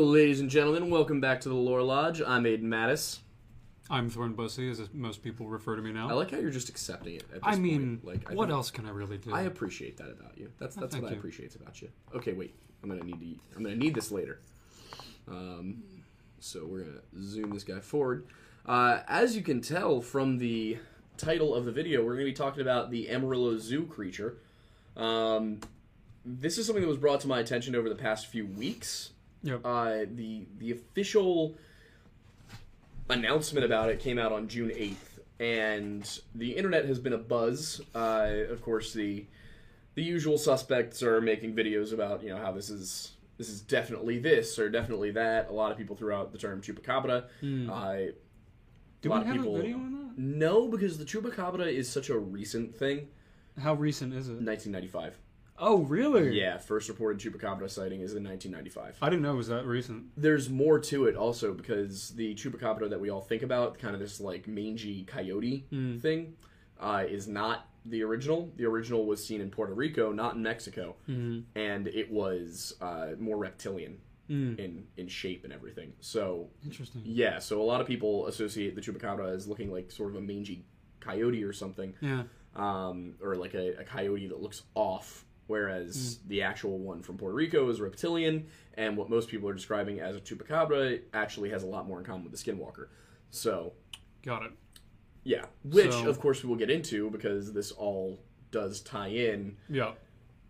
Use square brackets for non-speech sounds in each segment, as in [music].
Hello, ladies and gentlemen. Welcome back to the Lore Lodge. I'm Aidan Mattis. I'm Thorn Bussy, as most people refer to me now. I like how you're just accepting it. At this I mean, point. like, I what else can I really do? I appreciate that about you. That's that's thank what I appreciate about you. Okay, wait. I'm gonna need to. I'm gonna need this later. Um, so we're gonna zoom this guy forward. Uh, as you can tell from the title of the video, we're gonna be talking about the Amarillo Zoo creature. Um, this is something that was brought to my attention over the past few weeks. Yep. Uh, the the official announcement about it came out on June eighth, and the internet has been a buzz. Uh, of course, the the usual suspects are making videos about you know how this is this is definitely this or definitely that. A lot of people threw out the term chupacabra. Uh, do a lot we of have people- a video on that? no, because the chupacabra is such a recent thing. How recent is it? 1995. Oh, really? Yeah, first reported chupacabra sighting is in 1995. I didn't know it was that recent. there's more to it also because the chupacabra that we all think about, kind of this like mangy coyote thing, uh, is not the original. The original was seen in Puerto Rico, not in Mexico, and it was uh, more reptilian in in shape and everything. So Interesting. yeah, so a lot of people associate the chupacabra as looking like sort of a mangy coyote or something Yeah. um, or like a, a coyote that looks off, whereas the actual one from Puerto Rico is reptilian, and what most people are describing as a chupacabra actually has a lot more in common with the skinwalker. So, Got it. yeah, which So- of course we will get into because this all does tie in Yeah.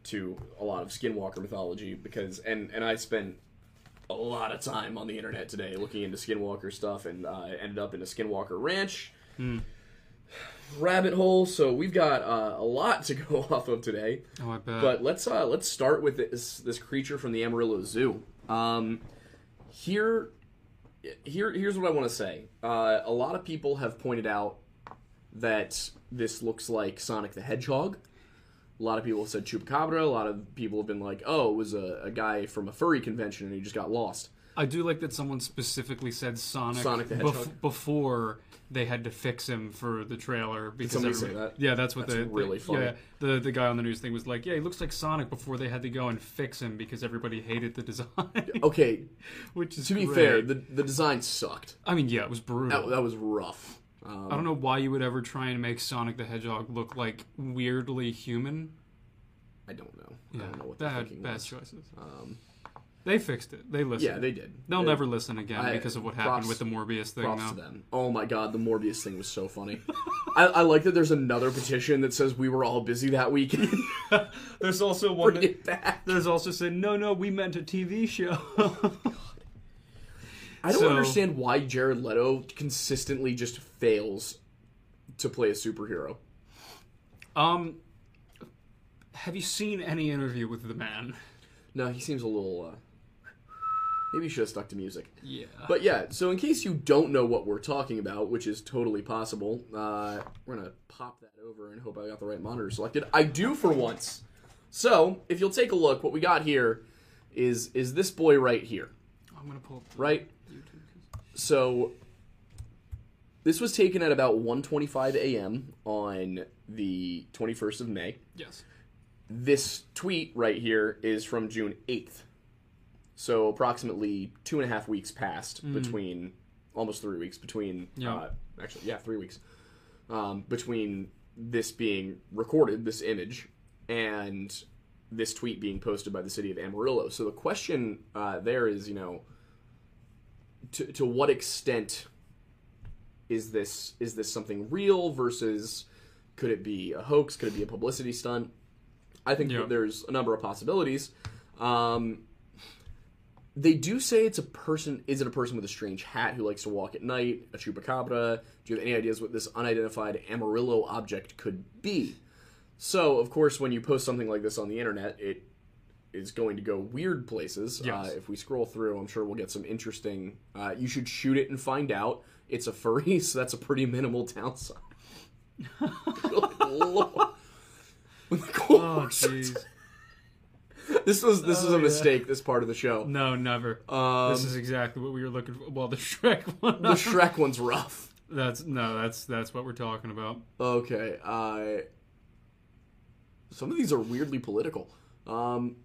to a lot of skinwalker mythology because and and I spent a lot of time on the internet today looking into skinwalker stuff and uh, ended up in a skinwalker ranch rabbit hole so we've got uh, a lot to [laughs] go off of today Oh, I bet. but let's uh, let's start with this this creature from the Amarillo Zoo um, here here here's what I want to say uh, a lot of people have pointed out that this looks like Sonic the Hedgehog a lot of people have said chupacabra. A lot of people have been like, "Oh, it was a, a guy from a furry convention and he just got lost." I do like that someone specifically said Sonic, Sonic the bef- Hedgehog. before they had to fix him for the trailer because somebody say everybody- that? yeah, that's what That's the really the, funny. Yeah, the the guy on the news thing was like, yeah, he looks like Sonic before they had to go and fix him because everybody hated the design. [laughs] Okay, [laughs] Which is to be great. fair, the the design sucked. I mean, yeah, it was brutal. That, that was rough. Um, I don't know why you would ever try and make Sonic the Hedgehog look like weirdly human. I don't know. I don't know what they're bad, thinking bad was. choices. Um, They fixed it. They listened. yeah, they did. They'll They- never listen again I- because of what props- happened with the Morbius thing. Props to them. Oh my god, the Morbius thing was so funny. I, I like that there's another petition that says we were all busy that weekend. [laughs] There's also one. Bring it back. There's also said, no, no, we meant a TV show. [laughs] I don't So- understand why Jared Leto consistently just fails to play a superhero. um, have you seen any interview with the man? No, he seems a little. Uh, maybe you should have stuck to music. Yeah. But yeah, so in case you don't know what we're talking about, which is totally possible, uh, we're gonna pop that over and hope I got the right monitor selected. I do for once. So if you'll take a look, what we got here is is this boy right here, I'm gonna pull up the right? YouTube. So this was taken at about 1:25 a.m. on the 21st of May. Yes. This tweet right here is from June 8th. So approximately two and a half weeks passed between, almost three weeks between, Yeah. uh, actually, yeah, three weeks, um, between this being recorded, this image, and this tweet being posted by the city of Amarillo. So the question uh, there is, you know, to, to what extent is this is this something real versus could it be a hoax? Could it be a publicity stunt? I think Yeah. there's a number of possibilities. Um, they do say it's a person. Is it a person with a strange hat who likes to walk at night? A chupacabra? Do you have any ideas what this unidentified Amarillo object could be? So, of course, when you post something like this on the internet, it is going to go weird places. Yes. Uh, if we scroll through, I'm sure we'll get some interesting. Uh, you should shoot it and find out. It's a furry, [laughs] so that's a pretty minimal downside. [laughs] Good [laughs] lord. When the cool Oh, jeez. [laughs] this was this was Oh, a yeah. mistake. This part of the show. No, never. Um, this is exactly what we were looking for. Well, the [laughs] Shrek one. the Shrek one's rough. that's no, that's that's what we're talking about. Okay. Uh, some of these are weirdly political. Um,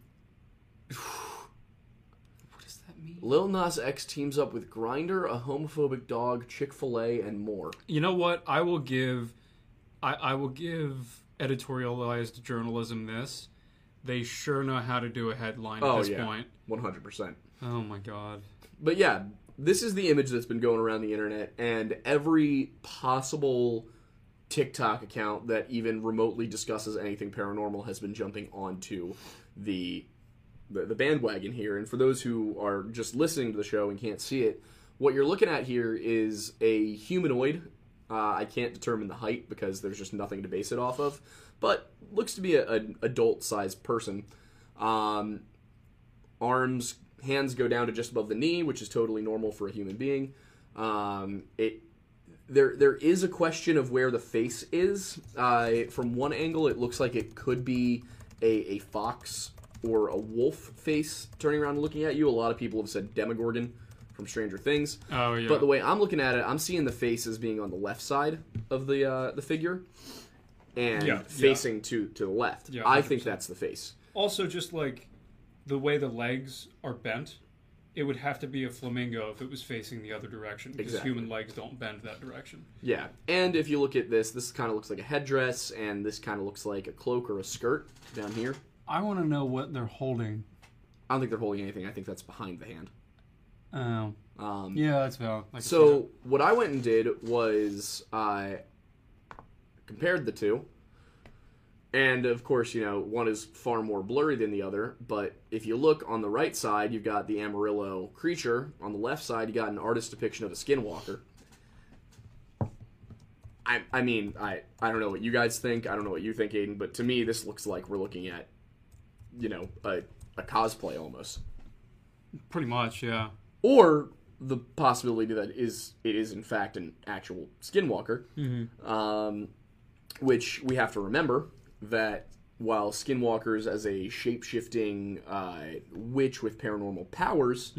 What does that mean? Lil Nas X teams up with Grindr, a homophobic dog, Chick Fil A, and more. You know what? I will give, I, I will give editorialized journalism this. They sure know how to do a headline Oh, at this yeah. point. One hundred percent. Oh my god. But yeah, this is the image that's been going around the internet, and every possible TikTok account that even remotely discusses anything paranormal has been jumping onto the the, the bandwagon here. And for those who are just listening to the show and can't see it, what you're looking at here is a humanoid. Uh, I can't determine the height because there's just nothing to base it off of, but looks to be a, an adult-sized person. Um, arms, hands go down to just above the knee, which is totally normal for a human being. Um, it there there is a question of where the face is. Uh, from one angle, it looks like it could be a, a fox or a wolf face turning around and looking at you. A lot of people have said Demogorgon from Stranger Things. Oh yeah. But the way I'm looking at it, I'm seeing the face as being on the left side of the uh, the figure, and Yeah, yeah. facing to to the left. Yeah, I think that's the face. also, just like the way the legs are bent, it would have to be a flamingo if it was facing the other direction because Exactly. human legs don't bend that direction. Yeah, and if you look at this, this kind of looks like a headdress, and this kind of looks like a cloak or a skirt down here. I want to know what they're holding. I don't think they're holding anything. I think that's behind the hand. Oh. Um, Yeah, that's valid. I can see So what I went and did was I compared the two, and of course, you know, one is far more blurry than the other. But if you look on the right side, you've got the Amarillo creature. On the left side, you got an artist depiction of a skinwalker. I, I mean, I, I don't know what you guys think. I don't know what you think, Aidan. But to me, this looks like we're looking at, you know, a, a cosplay almost. Pretty much, yeah. or the possibility that is it is in fact an actual skinwalker um, which we have to remember that while skinwalkers as a shape-shifting uh, witch with paranormal powers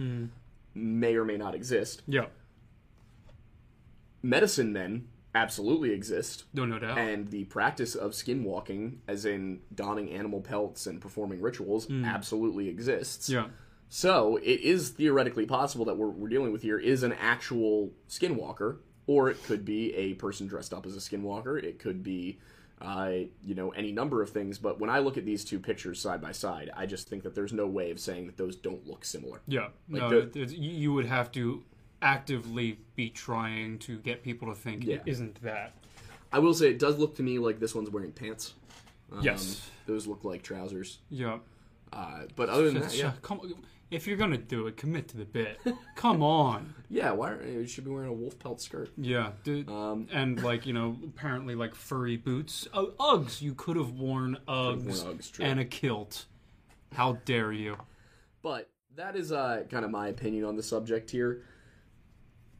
may or may not exist Yeah. medicine men absolutely exist No, no doubt. and the practice of skinwalking as in donning animal pelts and performing rituals absolutely exists yeah. So it is theoretically possible that what we're dealing with here is an actual skinwalker, or it could be a person dressed up as a skinwalker. It could be, uh, you know, any number of things. But when I look at these two pictures side by side, I just think that there's no way of saying that those don't look similar. Yeah, Like no, the- you would have to actively be trying to get people to think Yeah. it isn't that. I will say it does look to me like this one's wearing pants. Um, Yes. those look like trousers. Yeah, Uh, but other than that, yeah, uh, come, if you're gonna do it, commit to the bit. [laughs] Come on. yeah. Why are, you should be wearing a wolf pelt skirt? Yeah, dude. Um, and like you know, apparently like furry boots. Oh, Uggs. You could have worn Uggs, worn Uggs, and a kilt. How dare you? But that is uh, kind of my opinion on the subject here.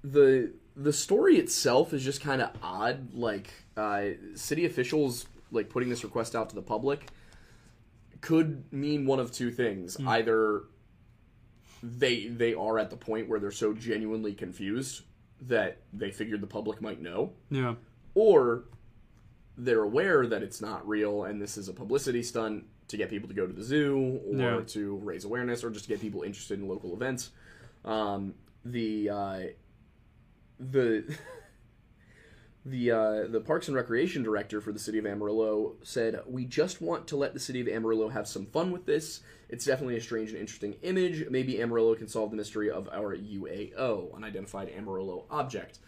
the The story itself is just kind of odd. Like uh, city officials like putting this request out to the public could mean one of two things: either they they are at the point where they're so genuinely confused that they figured the public might know, Yeah. or they're aware that it's not real and this is a publicity stunt to get people to go to the zoo or Yeah. to raise awareness or just to get people interested in local events. Um, the uh, the [laughs] the uh, the Parks and Recreation director for the city of Amarillo said, "We just want to let the city of Amarillo have some fun with this. It's definitely a strange and interesting image. Maybe Amarillo can solve the mystery of our UAO, unidentified Amarillo object."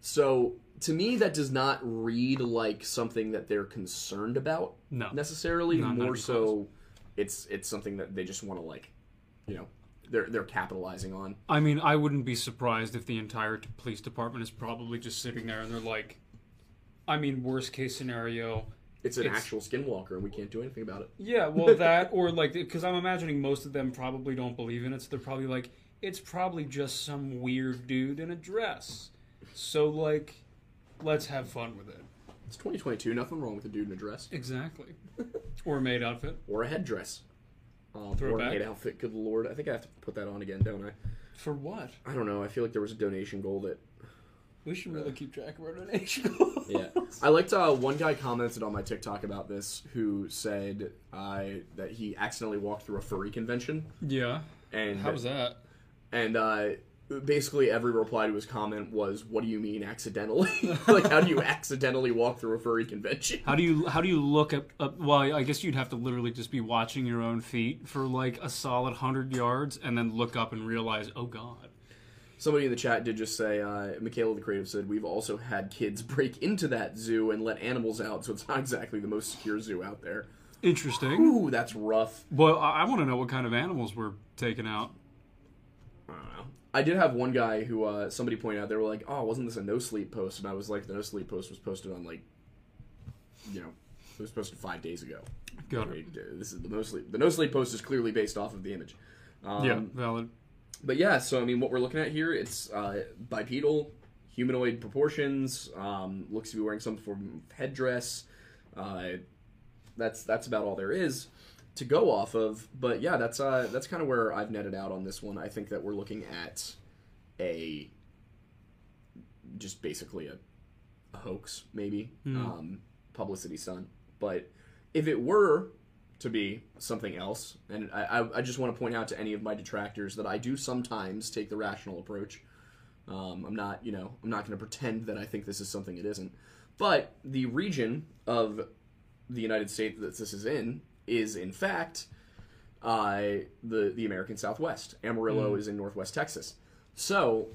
So to me, that does not read like something that they're concerned about No. necessarily. No, More so, it's it's something that they just want to like, you know, they're they're capitalizing on. I mean, I wouldn't be surprised if the entire t- police department is probably just sitting there and they're like, I mean, worst case scenario, it's an It's- actual skinwalker, and we can't do anything about it. Yeah, well, [laughs] that or like because I'm imagining most of them probably don't believe in it, so they're probably like, it's probably just some weird dude in a dress. So like, let's have fun with it. It's 2022. Nothing wrong with a dude in a dress Exactly. or a maid outfit. or a headdress. Or a Throwback. outfit. Good lord, I think I have to put that on again, don't I? For what? I don't know. I feel like there was a donation goal that We should really keep track of our donation goals. Yeah, I liked uh, one guy commented on my TikTok about this who said uh, that he accidentally walked through a furry convention, Yeah. and How was that? and uh, basically every reply to his comment was, "What do you mean accidentally? [laughs] like, how do you accidentally walk through a furry convention?" How do you how do you look at? Uh, well, I guess you'd have to literally just be watching your own feet for like a solid hundred yards, and then look up and realize, oh god. Somebody in the chat did just say, uh, Michaela the Creative said, We've also had kids [laughs] break into that zoo and let animals out, so it's not exactly the most secure zoo out there. Interesting. Ooh, that's rough. Well, I, I want to know what kind of animals were taken out. I don't know. I did have one guy who uh, somebody pointed out they were like, "Oh, wasn't this a no sleep post?" And I was like, "The no sleep post was posted on like, you know, it was posted five days ago." Got it. Uh, This is the no sleep. The no sleep post is clearly based off of the image. Um, yeah, valid. But yeah, so I mean, what we're looking at here, it's uh, bipedal, humanoid proportions. Um, looks to be wearing some form of headdress. Uh, that's that's about all there is to go off of. But yeah, that's uh, that's kind of where I've netted out on this one. I think that we're looking at a just basically a, a hoax, maybe um, publicity stunt. But if it were to be something else, and I, I, I just want to point out to any of my detractors that I do sometimes take the rational approach. Um, I'm not, you know, I'm not going to pretend that I think this is something it isn't. But the region of the United States that this is in is, in fact, uh, the the American Southwest. Amarillo is in Northwest Texas, so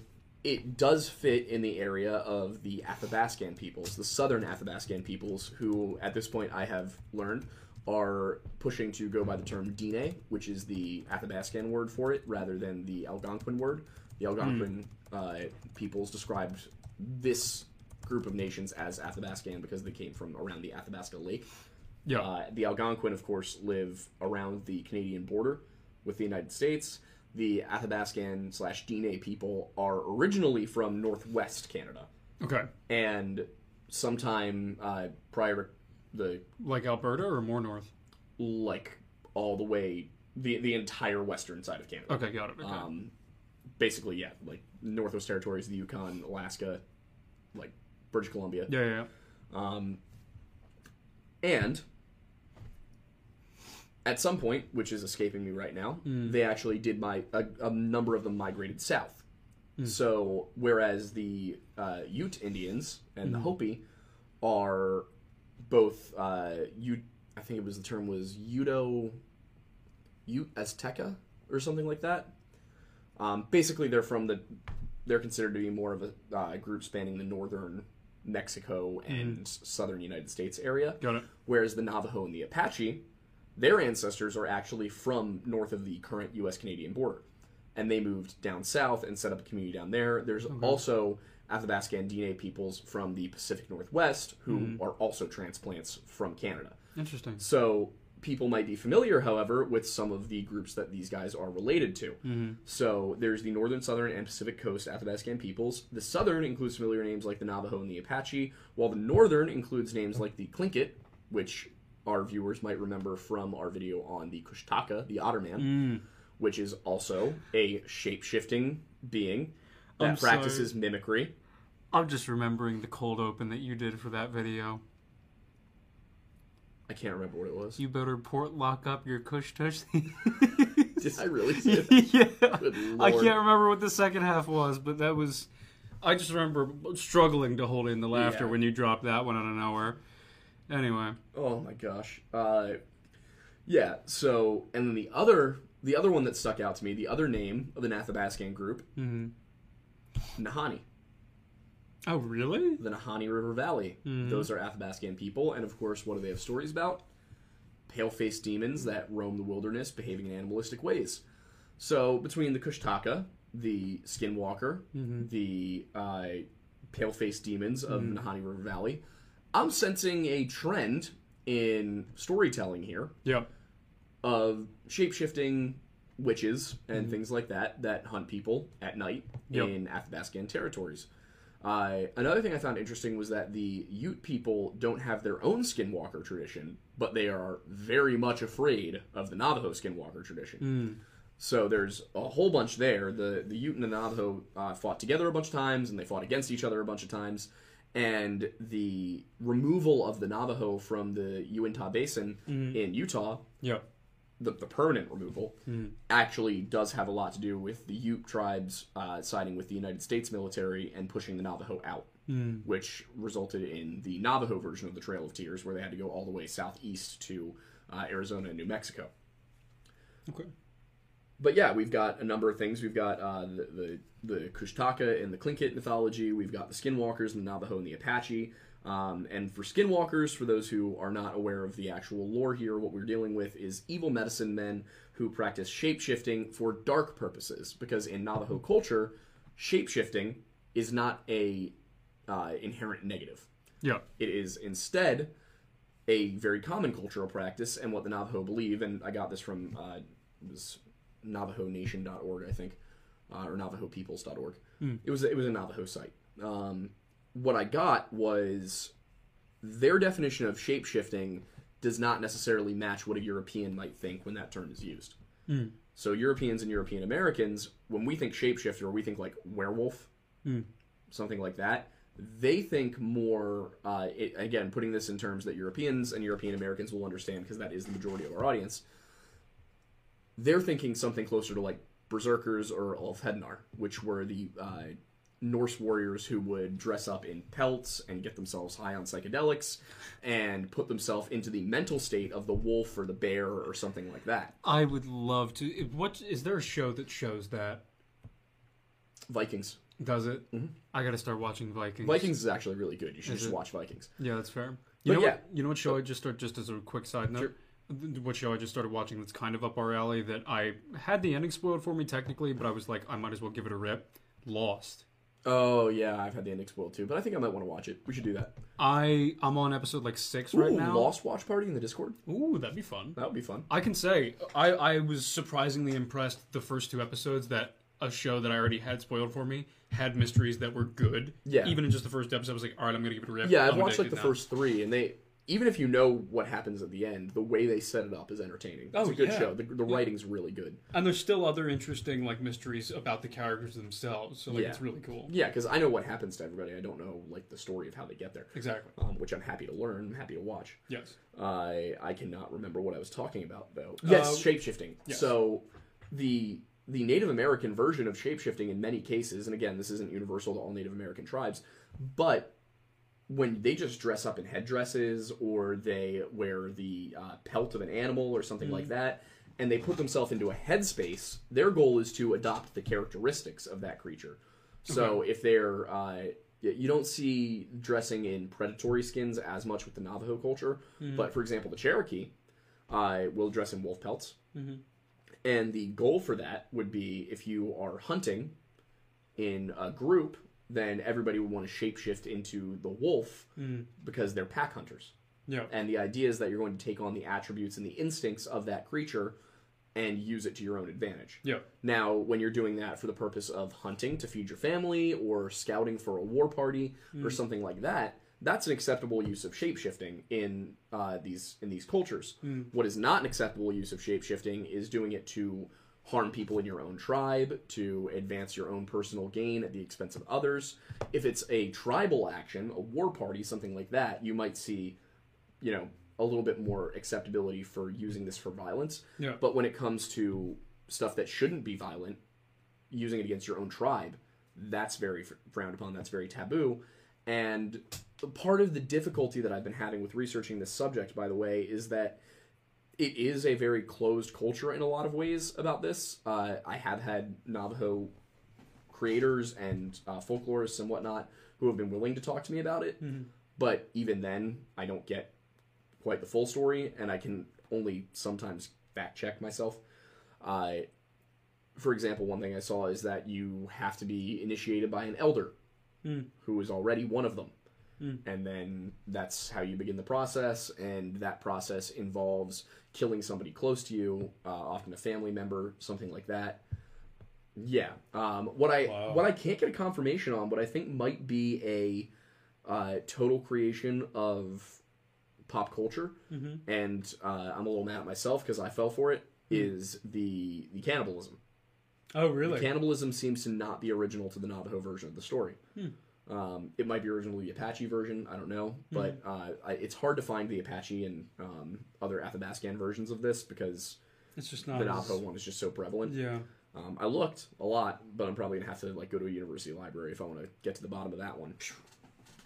it does fit in the area of the Athabascan peoples, the Southern Athabascan peoples, who at this point I have learned are pushing to go by the term Dine, which is the Athabascan word for it, rather than the Algonquin word. The Algonquin uh, peoples described this group of nations as Athabascan because they came from around the Athabasca Lake. Yeah. Uh, the Algonquin, of course, live around the Canadian border with the United States. The Athabascan slash Dine people are originally from northwest Canada, okay. and sometime uh, prior to the Like Alberta or more north? like all the way the the entire western side of Canada. Okay, got it. Okay. Um, basically, yeah, like Northwest Territories, the Yukon, Alaska, like British Columbia. yeah, yeah, yeah. Um, and at some point, which is escaping me right now, they actually did my a, a number of them migrated south. So whereas the uh, Ute Indians and the Hopi are both uh, Ute, I think it was the term was Udo Ute Azteca or something like that. Um, basically, they're from the. They're considered to be more of a uh, group spanning the northern Mexico and southern United States area. Got it. Whereas the Navajo and the Apache, their ancestors are actually from north of the current U.S. Canadian border, and they moved down south and set up a community down there. There's also Athabascan Dine peoples from the Pacific Northwest who hmm. are also transplants from Canada. Interesting. So people might be familiar, however, with some of the groups that these guys are related to. Mm-hmm. So there's the northern, southern, and Pacific Coast Athabascan peoples. The southern includes familiar names like the Navajo and the Apache, while the northern includes names oh. like the Tlingit, which our viewers might remember from our video on the Kushtaka, the Otter Man, mm. which is also a shape shifting being that I'm practices mimicry. I'm just remembering the cold open that you did for that video. I can't remember what it was. You better port lock up your cush tush. [laughs] Did I really say that? [laughs] yeah. I can't remember what the second half was, but that was. I just remember struggling to hold in the laughter Yeah. when you dropped that one out of nowhere. Anyway, Oh my gosh. Uh, yeah. So, and then the other, the other one that stuck out to me, the other name of the Nathabascan group, Nahanni, oh really? the Nahanni River Valley. Those are Athabascan people, and of course, what do they have stories about? Pale-faced demons that roam the wilderness, behaving in animalistic ways. So, between the Kushtaka, the Skinwalker, the uh, pale-faced demons of Nahanni River Valley, I'm sensing a trend in storytelling here Yep. of shapeshifting witches and things like that that hunt people at night Yep. in Athabascan territories. Uh, another thing I found interesting was that the Ute people don't have their own skinwalker tradition, but they are very much afraid of the Navajo skinwalker tradition. So there's a whole bunch there. The the Ute and the Navajo uh, fought together a bunch of times, and they fought against each other a bunch of times. And the removal of the Navajo from the Uintah Basin in Utah Yep. the, the permanent removal actually does have a lot to do with the Ute tribes uh, siding with the United States military and pushing the Navajo out, which resulted in the Navajo version of the Trail of Tears, where they had to go all the way southeast to uh, Arizona and New Mexico. Okay. But yeah, we've got a number of things. We've got uh, the, the the Kushtaka and the Tlingit mythology. We've got the Skinwalkers, the Navajo, and the Apache. Um, and for Skinwalkers, for those who are not aware of the actual lore here, what we're dealing with is evil medicine men who practice shapeshifting for dark purposes. Because in Navajo culture, shapeshifting is not a uh, inherent negative. Yep. It is instead a very common cultural practice and what the Navajo believe. And I got this from uh, was NavajoNation.org, I think, uh, or NavajoPeoples.org. It was it was a Navajo site. Um, what I got was their definition of shapeshifting does not necessarily match what a European might think when that term is used. So Europeans and European Americans, when we think shapeshifter, we think like werewolf, something like that. They think more. Uh, it, again, putting this in terms that Europeans and European Americans will understand because that is the majority of our audience. They're thinking something closer to like berserkers or Ulfhednar, which were the uh, Norse warriors who would dress up in pelts and get themselves high on psychedelics and put themselves into the mental state of the wolf or the bear or something like that. I would love to. What is there a show that shows that? Vikings. Does it? I got to start watching Vikings. Vikings is actually really good. You should Is just it? watch Vikings. Yeah, that's fair. You But know yeah. what? You know what show I just started? Just as a quick side note, th- what show I just started watching that's kind of up our alley that I had the ending spoiled for me technically, but I was like, I might as well give it a rip. Lost. Oh yeah, I've had the ending spoiled too, but I think I might want to watch it. We should do that. I I'm on episode like six right now. Lost Watch Party in the Discord. Ooh, that'd be fun. That would be fun. I can say I, I was surprisingly impressed the first two episodes that a show that I already had spoiled for me had mysteries that were good. Yeah. Even in just the first episode, I was like, all right, I'm gonna give it a rip. Yeah, I've watched like the now. first three, and they even if you know what happens at the end, the way they set it up is entertaining. It's Oh, a good yeah. show. The, the writing's really good. And there's still other interesting like mysteries about the characters themselves. So like Yeah. it's really cool. Yeah, because I know what happens to everybody. I don't know like the story of how they get there. Exactly. Um, which I'm happy to learn. I'm happy to watch. Yes. I I cannot remember what I was talking about though. Yes, Uh, shapeshifting. yes. So the the Native American version of shapeshifting in many cases, and again, this isn't universal to all Native American tribes, but when they just dress up in headdresses or they wear the uh, pelt of an animal or something like that, and they put themselves into a headspace, their goal is to adopt the characteristics of that creature. So if they're uh, you don't see dressing in predatory skins as much with the Navajo culture, but for example, the Cherokee uh, will dress in wolf pelts, and the goal for that would be if you are hunting in a group, then everybody would want to shapeshift into the wolf mm. because they're pack hunters. Yeah. And the idea is that you're going to take on the attributes and the instincts of that creature and use it to your own advantage. Yeah. Now, when you're doing that for the purpose of hunting to feed your family or scouting for a war party or mm. something like that, that's an acceptable use of shapeshifting in uh, these in these cultures. Mm. What is not an acceptable use of shapeshifting is doing it to harm people in your own tribe, to advance your own personal gain at the expense of others. If it's a tribal action, a war party, something like that, you might see, you know, a little bit more acceptability for using this for violence. Yeah. But when it comes to stuff that shouldn't be violent, using it against your own tribe, that's very frowned upon. That's very taboo. And part of the difficulty that I've been having with researching this subject, by the way, is that it is a very closed culture in a lot of ways about this. Uh, I have had Navajo creators and uh, folklorists and whatnot who have been willing to talk to me about it, but even then, I don't get quite the full story, and I can only sometimes fact check myself. Uh, for example, one thing I saw is that you have to be initiated by an elder who is already one of them. And then that's how you begin the process. And that process involves killing somebody close to you, uh, often a family member, something like that. Yeah. Um, what I Wow. what I can't get a confirmation on, what I think might be a uh, total creation of pop culture, and uh, I'm a little mad at myself because I fell for it. Is the the cannibalism? Oh, really? Cannibalism seems to not be original to the Navajo version of the story. Um, it might be originally the Apache version. I don't know, but uh, I, it's hard to find the Apache and um, other Athabascan versions of this because it's just not. the as- Navajo one is just so prevalent. Yeah. Um, I looked a lot, but I'm probably gonna have to like go to a university library if I want to get to the bottom of that one.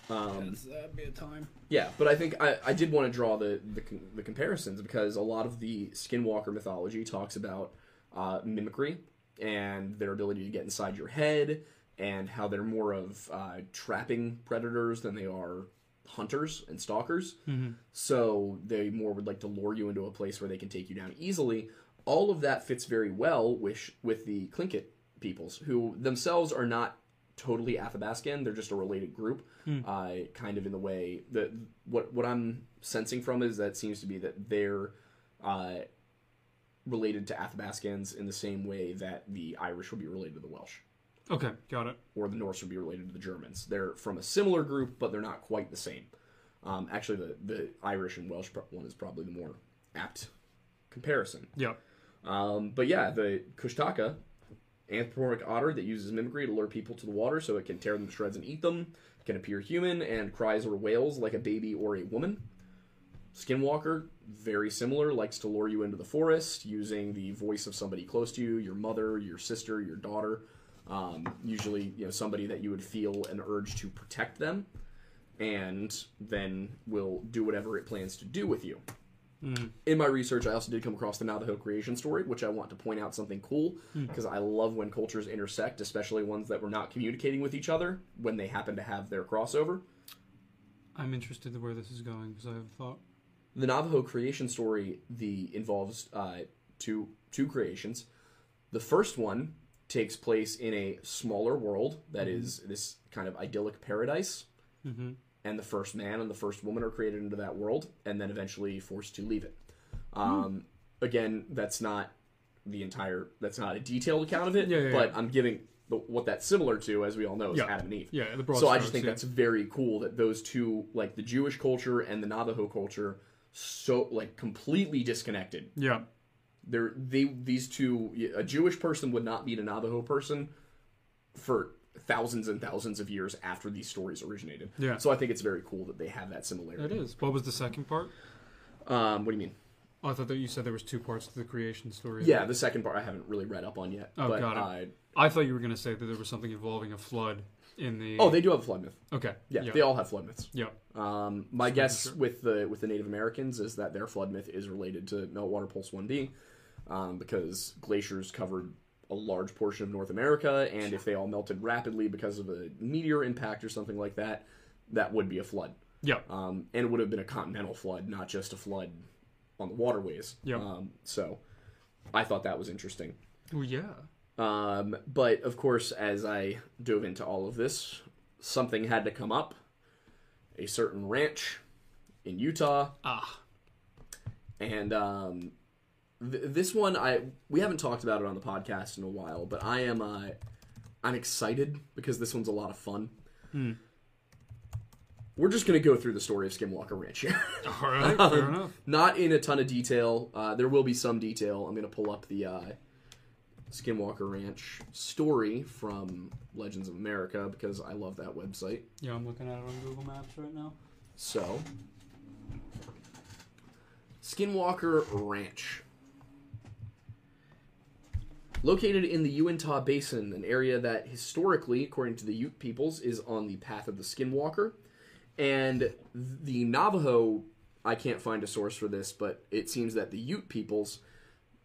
Um, that'd be a time. yeah, but I think I, I did want to draw the, the con- the comparisons because a lot of the Skinwalker mythology talks about uh, mimicry and their ability to get inside your head and how they're more of uh, trapping predators than they are hunters and stalkers. So they more would like to lure you into a place where they can take you down easily. All of that fits very well with with the Tlingit peoples, who themselves are not totally Athabascan. They're just a related group, uh, kind of in the way that what what I'm sensing from is that it seems to be that they're uh, related to Athabascans in the same way that the Irish would be related to the Welsh Okay, got it. or the Norse would be related to the Germans. They're from a similar group, but they're not quite the same. Um, actually, the, the Irish and Welsh one is probably the more apt comparison. Yeah. Um, but yeah, the Kushtaka, anthropomorphic otter that uses mimicry to lure people to the water so it can tear them to shreds and eat them, can appear human and cries or wails like a baby or a woman. Skinwalker, very similar, likes to lure you into the forest using the voice of somebody close to you, your mother, your sister, your daughter. Um, usually, you know, somebody that you would feel an urge to protect them, and then will do whatever it plans to do with you. In my research, I also did come across the Navajo creation story, which I want to point out something cool because I love when cultures intersect, especially ones that were not communicating with each other when they happen to have their crossover. I'm interested in where this is going because I have a thought. the Navajo creation story the involves uh, two two creations. The first one takes place in a smaller world that is this kind of idyllic paradise, Mm-hmm. and the first man and the first woman are created into that world, and then eventually forced to leave it. Um, Again, that's not the entire. That's not a detailed account of it, Yeah, yeah, but yeah. I'm giving the, what that's similar to, as we all know, is. Adam and Eve. Yeah, the broad So I just think that's very cool that those two, like the Jewish culture and the Navajo culture, so like completely disconnected. Yeah. They're they these two. A Jewish person would not meet a Navajo person for thousands and thousands of years after these stories originated. Yeah. So I think it's very cool that they have that similarity. It is. What was the second part? Um, what do you mean? Oh, I thought that you said there was two parts to the creation story. Yeah, the second part I haven't really read up on yet. Oh, but, got it. Uh, I thought you were going to say that there was something involving a flood in the. oh, they do have a flood myth. Okay. Yeah, Yeah. they all have flood myths. yeah. Um, my guess sure. with the with the Native Americans is that their flood myth is related to Meltwater Pulse One B, um, because glaciers covered a large portion of North America, and if they all melted rapidly because of a meteor impact or something like that, that would be a flood. Yeah. Um, and it would have been a continental flood, not just a flood on the waterways. Yeah. Um, so I thought that was interesting. Well, yeah. Um, but of course, as I dove into all of this, something had to come up. A certain ranch in Utah, Ah. and um, th- this one I we haven't talked about it on the podcast in a while, but I am uh, I'm excited because this one's a lot of fun. We're just gonna go through the story of Skinwalker Ranch here. [laughs] All right. [laughs] Fair enough. Not in a ton of detail. Uh, there will be some detail. I'm gonna pull up the uh, Skinwalker Ranch story from Legends of America because I love that website. Yeah, I'm looking at it on Google Maps right now. So, Skinwalker Ranch. Located in the Uintah Basin, an area that historically, according to the Ute peoples, is on the path of the Skinwalker. And the Navajo, I can't find a source for this, but it seems that the Ute peoples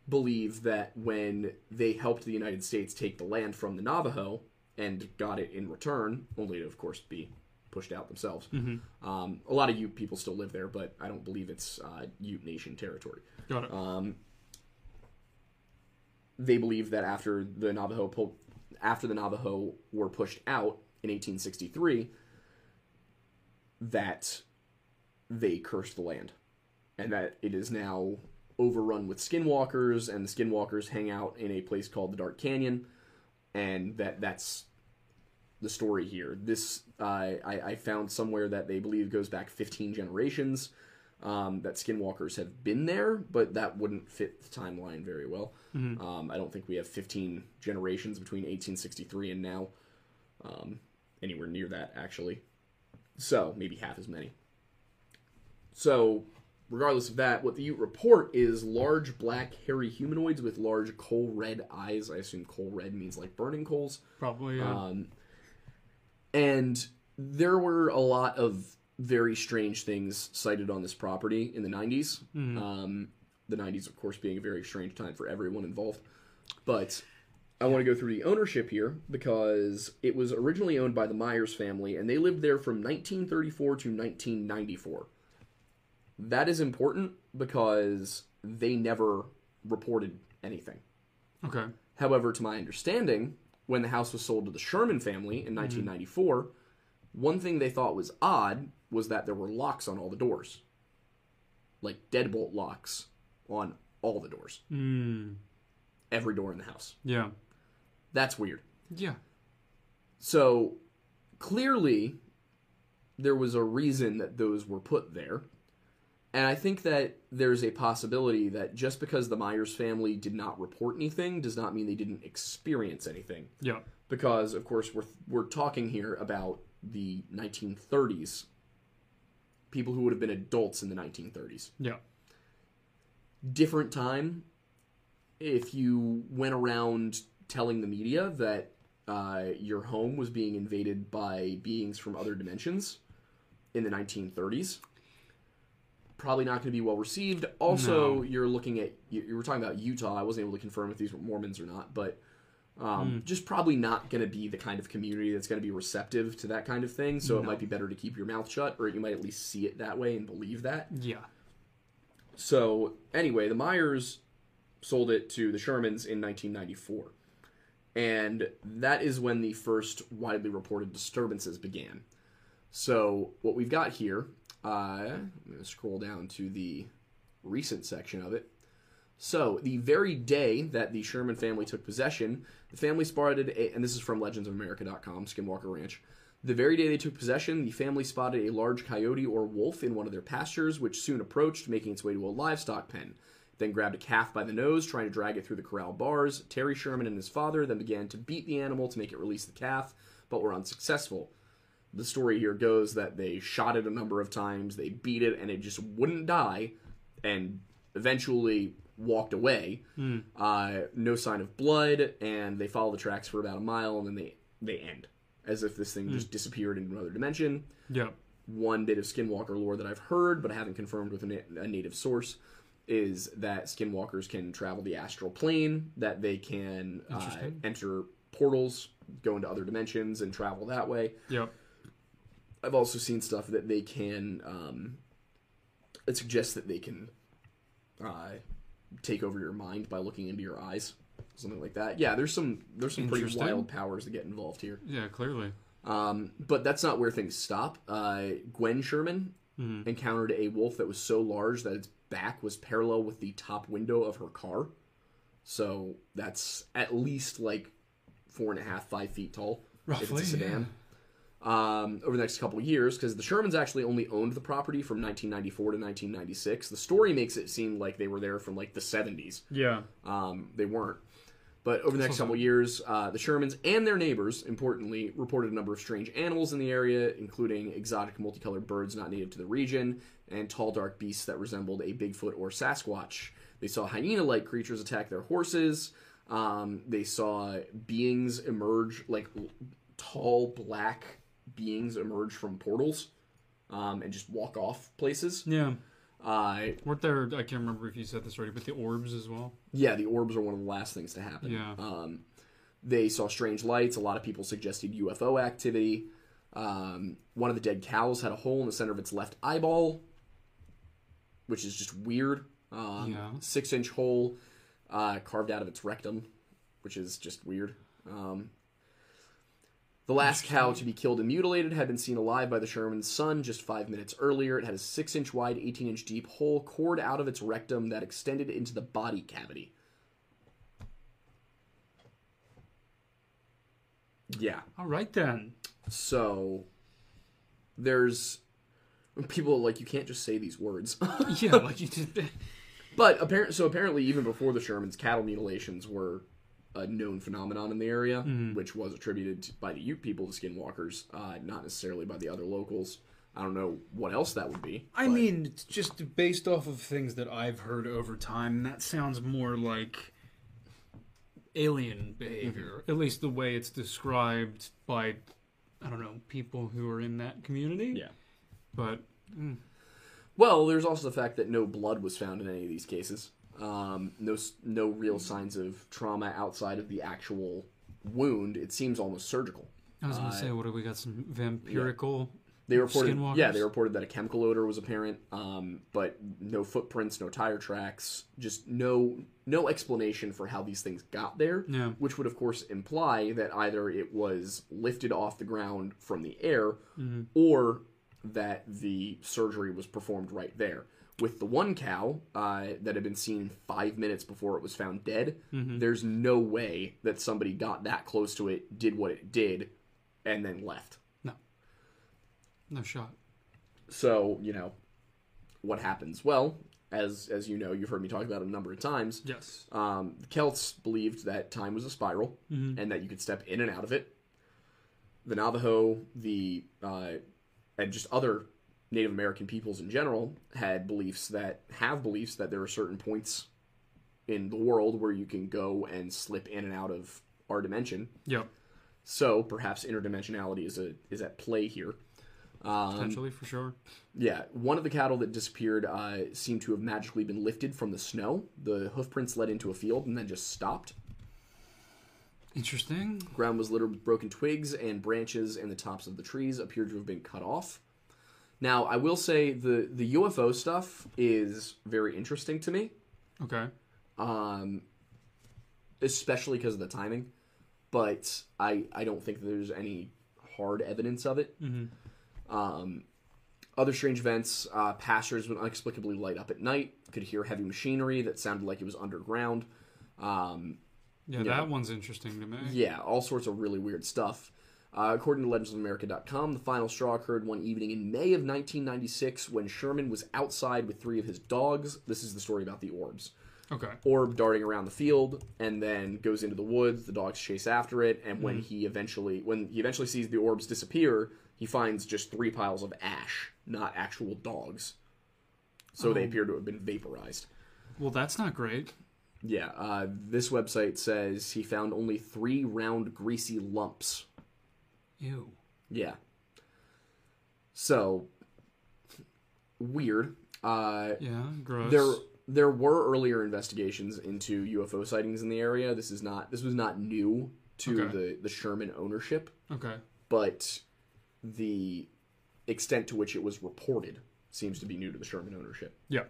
believe that when they helped the United States take the land from the Navajo and got it in return, only to, of course, be pushed out themselves. Um, a lot of Ute people still live there, but I don't believe it's uh, Ute Nation territory. Got it. Um, they believe that after the Navajo pulled, after the Navajo were pushed out in 1863, that they cursed the land. And that it is now overrun with skinwalkers and the skinwalkers hang out in a place called the dark canyon. And that that's the story here. This uh, I, I found somewhere that they believe goes back 15 generations um, that skinwalkers have been there but that wouldn't fit the timeline very well um, i don't think we have 15 generations between 1863 and now um, anywhere near that actually so maybe half as many so regardless of that, what the Ute report is large black hairy humanoids with large coal red eyes. I assume coal red means like burning coals. Probably. Yeah. Um, and there were a lot of very strange things cited on this property in the 90s. Um, the 90s, of course, being a very strange time for everyone involved. But I want to go through the ownership here because it was originally owned by the Myers family and they lived there from 1934 to 1994. That is important because they never reported anything. okay. However, to my understanding, when the house was sold to the Sherman family in 1994, one thing they thought was odd was that there were locks on all the doors. Like deadbolt locks on all the doors. Mm. Every door in the house. Yeah. That's weird. Yeah. So clearly, there was a reason that those were put there. And I think that there's a possibility that just because the Myers family did not report anything does not mean they didn't experience anything. Yeah. Because, of course, we're, we're talking here about the 1930s. People who would have been adults in the 1930s. Yeah. Different time. If you went around telling the media that uh, your home was being invaded by beings from other dimensions in the 1930s, probably not going to be well received. Also, No. you're looking at you, you were talking about Utah. I wasn't able to confirm if these were Mormons or not, but um, just probably not going to be the kind of community that's going to be receptive to that kind of thing. So it might be better to keep your mouth shut, or you might at least see it that way and believe that. Yeah. So anyway, the Myers sold it to the Shermans in 1994, and that is when the first widely reported disturbances began. So what we've got here, uh, I'm going to scroll down to the recent section of it. So the very day that the Sherman family took possession, the family spotted a, and this is from legendsofamerica.com, Skinwalker Ranch. The very day they took possession, the family spotted a large coyote or wolf in one of their pastures, which soon approached, making its way to a livestock pen. Then grabbed a calf by the nose, trying to drag it through the corral bars. Terry Sherman and his father then began to beat the animal to make it release the calf, but were unsuccessful. The story here goes that they shot it a number of times, they beat it, and it just wouldn't die, and eventually walked away. Uh, no sign of blood, and they follow the tracks for about a mile, and then they they end as if this thing just disappeared into another dimension Yeah. one bit of skinwalker lore that I've heard, but I haven't confirmed with a, na- a native source, is that skinwalkers can travel the astral plane, that they can uh, enter portals, go into other dimensions, and travel that way. Yeah. I've also seen stuff that they can. Um, it suggests that they can uh, take over your mind by looking into your eyes, something like that. Yeah, there's some there's some pretty wild powers that get involved here. Yeah. Clearly. Um, but that's not where things stop. Uh, Gwen Sherman encountered a wolf that was so large that its back was parallel with the top window of her car. So that's at least like four and a half, five feet tall. if Roughly, it's a sedan. Um, over the next couple years, because the Shermans actually only owned the property from 1994 to 1996. The story makes it seem like they were there from like the 70s. Yeah. Um, they weren't. But over the next couple of years, uh, the Shermans and their neighbors, importantly, reported a number of strange animals in the area, including exotic multicolored birds not native to the region and tall, dark beasts that resembled a Bigfoot or Sasquatch. They saw hyena like creatures attack their horses. Um, they saw beings emerge, like l- tall, black beings emerge from portals um, and just walk off places. Yeah. Uh, Weren't there? I can't remember if you said this already, but the orbs as well. yeah, the orbs are one of the last things to happen. Yeah. Um, they saw strange lights. A lot of people suggested UFO activity. Um, one of the dead cows had a hole in the center of its left eyeball, which is just weird. Um, Yeah. Six inch hole uh, carved out of its rectum, which is just weird. Um, The last cow to be killed and mutilated had been seen alive by the Sherman's son just five minutes earlier. It had a six inch wide, 18 inch deep hole cored out of its rectum that extended into the body cavity. Yeah. All right then. So there's people like you can't just say these words. [laughs] Yeah, like you did. but apparently, so apparently, even before the Shermans, cattle mutilations were a known phenomenon in the area, mm-hmm. which was attributed to- by the Ute people to skinwalkers, uh, not necessarily by the other locals. I don't know what else that would be. I but- mean, it's just based off of things that I've heard over time, that sounds more like alien behavior. Mm-hmm. At least the way it's described by, I don't know, people who are in that community. yeah. But mm. Well, there's also the fact that no blood was found in any of these cases. Um, no, no real signs of trauma outside of the actual wound. It seems almost surgical. I was going to say, what do we got? Some vampirical. They reported, yeah, they reported that a chemical odor was apparent, um, but no footprints, no tire tracks, just no no explanation for how these things got there. Yeah. Which would, of course, imply that either it was lifted off the ground from the air, or that the surgery was performed right there. With the one cow uh, that had been seen five minutes before it was found dead, there's no way that somebody got that close to it, did what it did, and then left. No. No shot. So, you know, what happens? Well, as as you know, you've heard me talk about it a number of times. Yes. Um, the Celts believed that time was a spiral and that you could step in and out of it. The Navajo, the uh, and just other Native American peoples in general had beliefs that have beliefs that there are certain points in the world where you can go and slip in and out of our dimension. Yep. So perhaps interdimensionality is a is at play here. Um, Potentially, for sure. Yeah, one of the cattle that disappeared uh, seemed to have magically been lifted from the snow. The hoofprints led into a field and then just stopped. Interesting. Ground was littered with broken twigs and branches, and the tops of the trees appeared to have been cut off. Now, I will say the the UFO stuff is very interesting to me, Okay. um, especially because of the timing. But I I don't think there's any hard evidence of it. Um, other strange events: uh, pastures would inexplicably light up at night. Could hear heavy machinery that sounded like it was underground. Um, Yeah, that one's interesting to me. yeah, all sorts of really weird stuff. Uh, according to legendsofamerica.com, the final straw occurred one evening in May of 1996 when Sherman was outside with three of his dogs. This is the story about the orbs. Okay. Orb darting around the field and then goes into the woods. The dogs chase after it, and when he eventually when he eventually sees the orbs disappear, he finds just three piles of ash, not actual dogs. So they appear to have been vaporized. Well, that's not great. Yeah, uh, this website says he found only three round greasy lumps Ew. Yeah. So weird. Uh, Yeah, gross. there there were earlier investigations into UFO sightings in the area. This is not this was not new to Okay. the the Sherman ownership, Okay. but the extent to which it was reported seems to be new to the Sherman ownership. Yeah.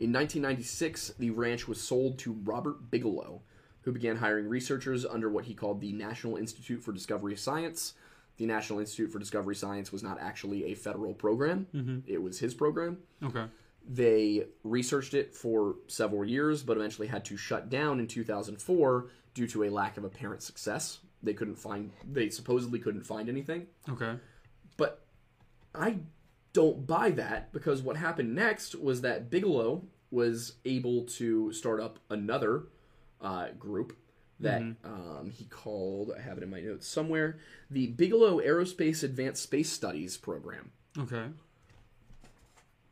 In 1996, the ranch was sold to Robert Bigelow, who began hiring researchers under what he called the National Institute for Discovery Science. The National Institute for Discovery Science was not actually a federal program, it was his program. Okay. They researched it for several years, but eventually had to shut down in 2004 due to a lack of apparent success. They couldn't find, they supposedly couldn't find anything. Okay. But I don't buy that because what happened next was that Bigelow was able to start up another uh, group that um, he called, I have it in my notes somewhere, the Bigelow Aerospace Advanced Space Studies Program, Okay.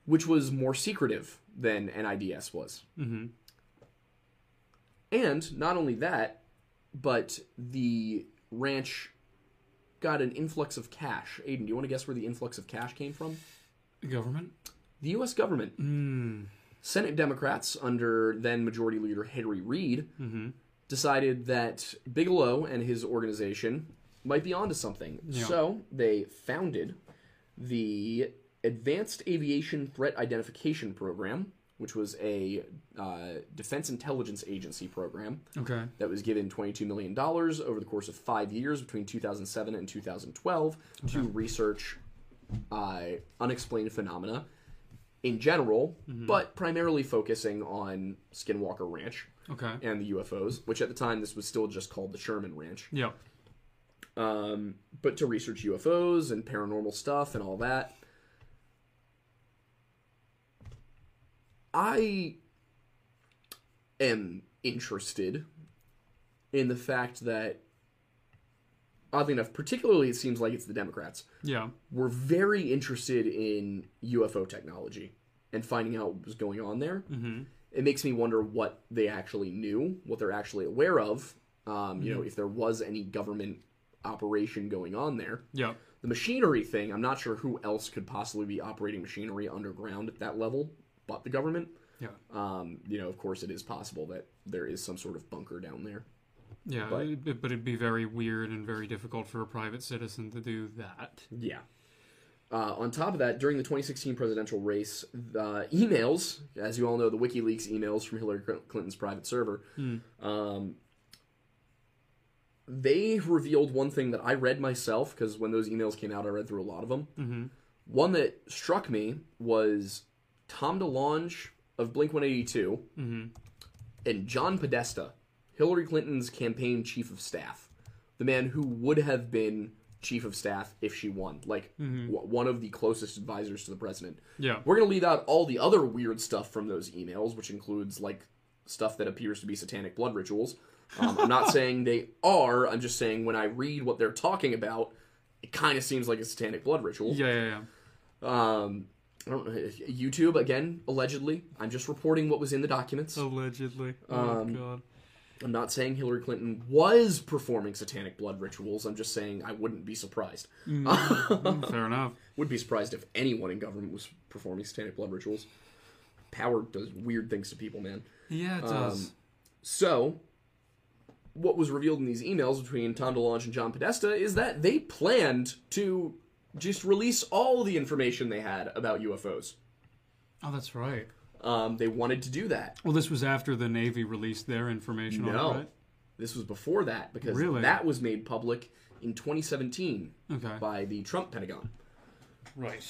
which was more secretive than NIDS was. Mm-hmm. And not only that, but the ranch got an influx of cash. Aidan, do you want to guess where the influx of cash came from? The government. The U.S. government. Senate Democrats, under then Majority Leader Harry Reid, decided that Bigelow and his organization might be onto something. So they founded the Advanced Aviation Threat Identification Program, which was a uh, defense intelligence agency program Okay. that was given $22 million over the course of five years between 2007 and 2012 to research uh, unexplained phenomena in general, but primarily focusing on Skinwalker Ranch Okay. and the UFOs, which at the time this was still just called the Sherman Ranch. Yeah. Um, but to research UFOs and paranormal stuff and all that. I am interested in the fact that, oddly enough, particularly it seems like it's the Democrats, Yeah. were very interested in UFO technology and finding out what was going on there. Mm-hmm. It makes me wonder what they actually knew, what they're actually aware of. Um, You know, if there was any government operation going on there. Yeah. The machinery thing, I'm not sure who else could possibly be operating machinery underground at that level but the government. Yeah. Um, you know, of course, it is possible that there is some sort of bunker down there. Yeah. But- it- but it'd be very weird and very difficult for a private citizen to do that. Yeah. Uh, on top of that, during the 2016 presidential race, the emails, as you all know, the WikiLeaks emails from Hillary Clinton's private server, um, they revealed one thing that I read myself because when those emails came out, I read through a lot of them. Mm-hmm. One that struck me was Tom DeLonge of Blink 182 Mm-hmm. and John Podesta, Hillary Clinton's campaign chief of staff, the man who would have been chief of staff if she won, like w- one of the closest advisors to the president. Yeah. We're going to leave out all the other weird stuff from those emails, which includes like stuff that appears to be satanic blood rituals. Um, I'm not [laughs] saying they are. I'm just saying when I read what they're talking about, it kind of seems like a satanic blood ritual. Yeah. Yeah. Yeah. Um, I don't know. YouTube again, allegedly. I'm just reporting what was in the documents. Allegedly. Oh Um, God. I'm not saying Hillary Clinton was performing satanic blood rituals. I'm just saying I wouldn't be surprised. [laughs] Fair enough. Would be surprised if anyone in government was performing satanic blood rituals. Power does weird things to people, man. Yeah, it Um, does. So, what was revealed in these emails between Tom DeLonge and John Podesta is that they planned to just release all the information they had about UFOs. oh, that's right. Um, they wanted to do that. Well, this was after the Navy released their information on No. it, right? This was before that because Really? that was made public in 2017 Okay. by the Trump Pentagon, Right.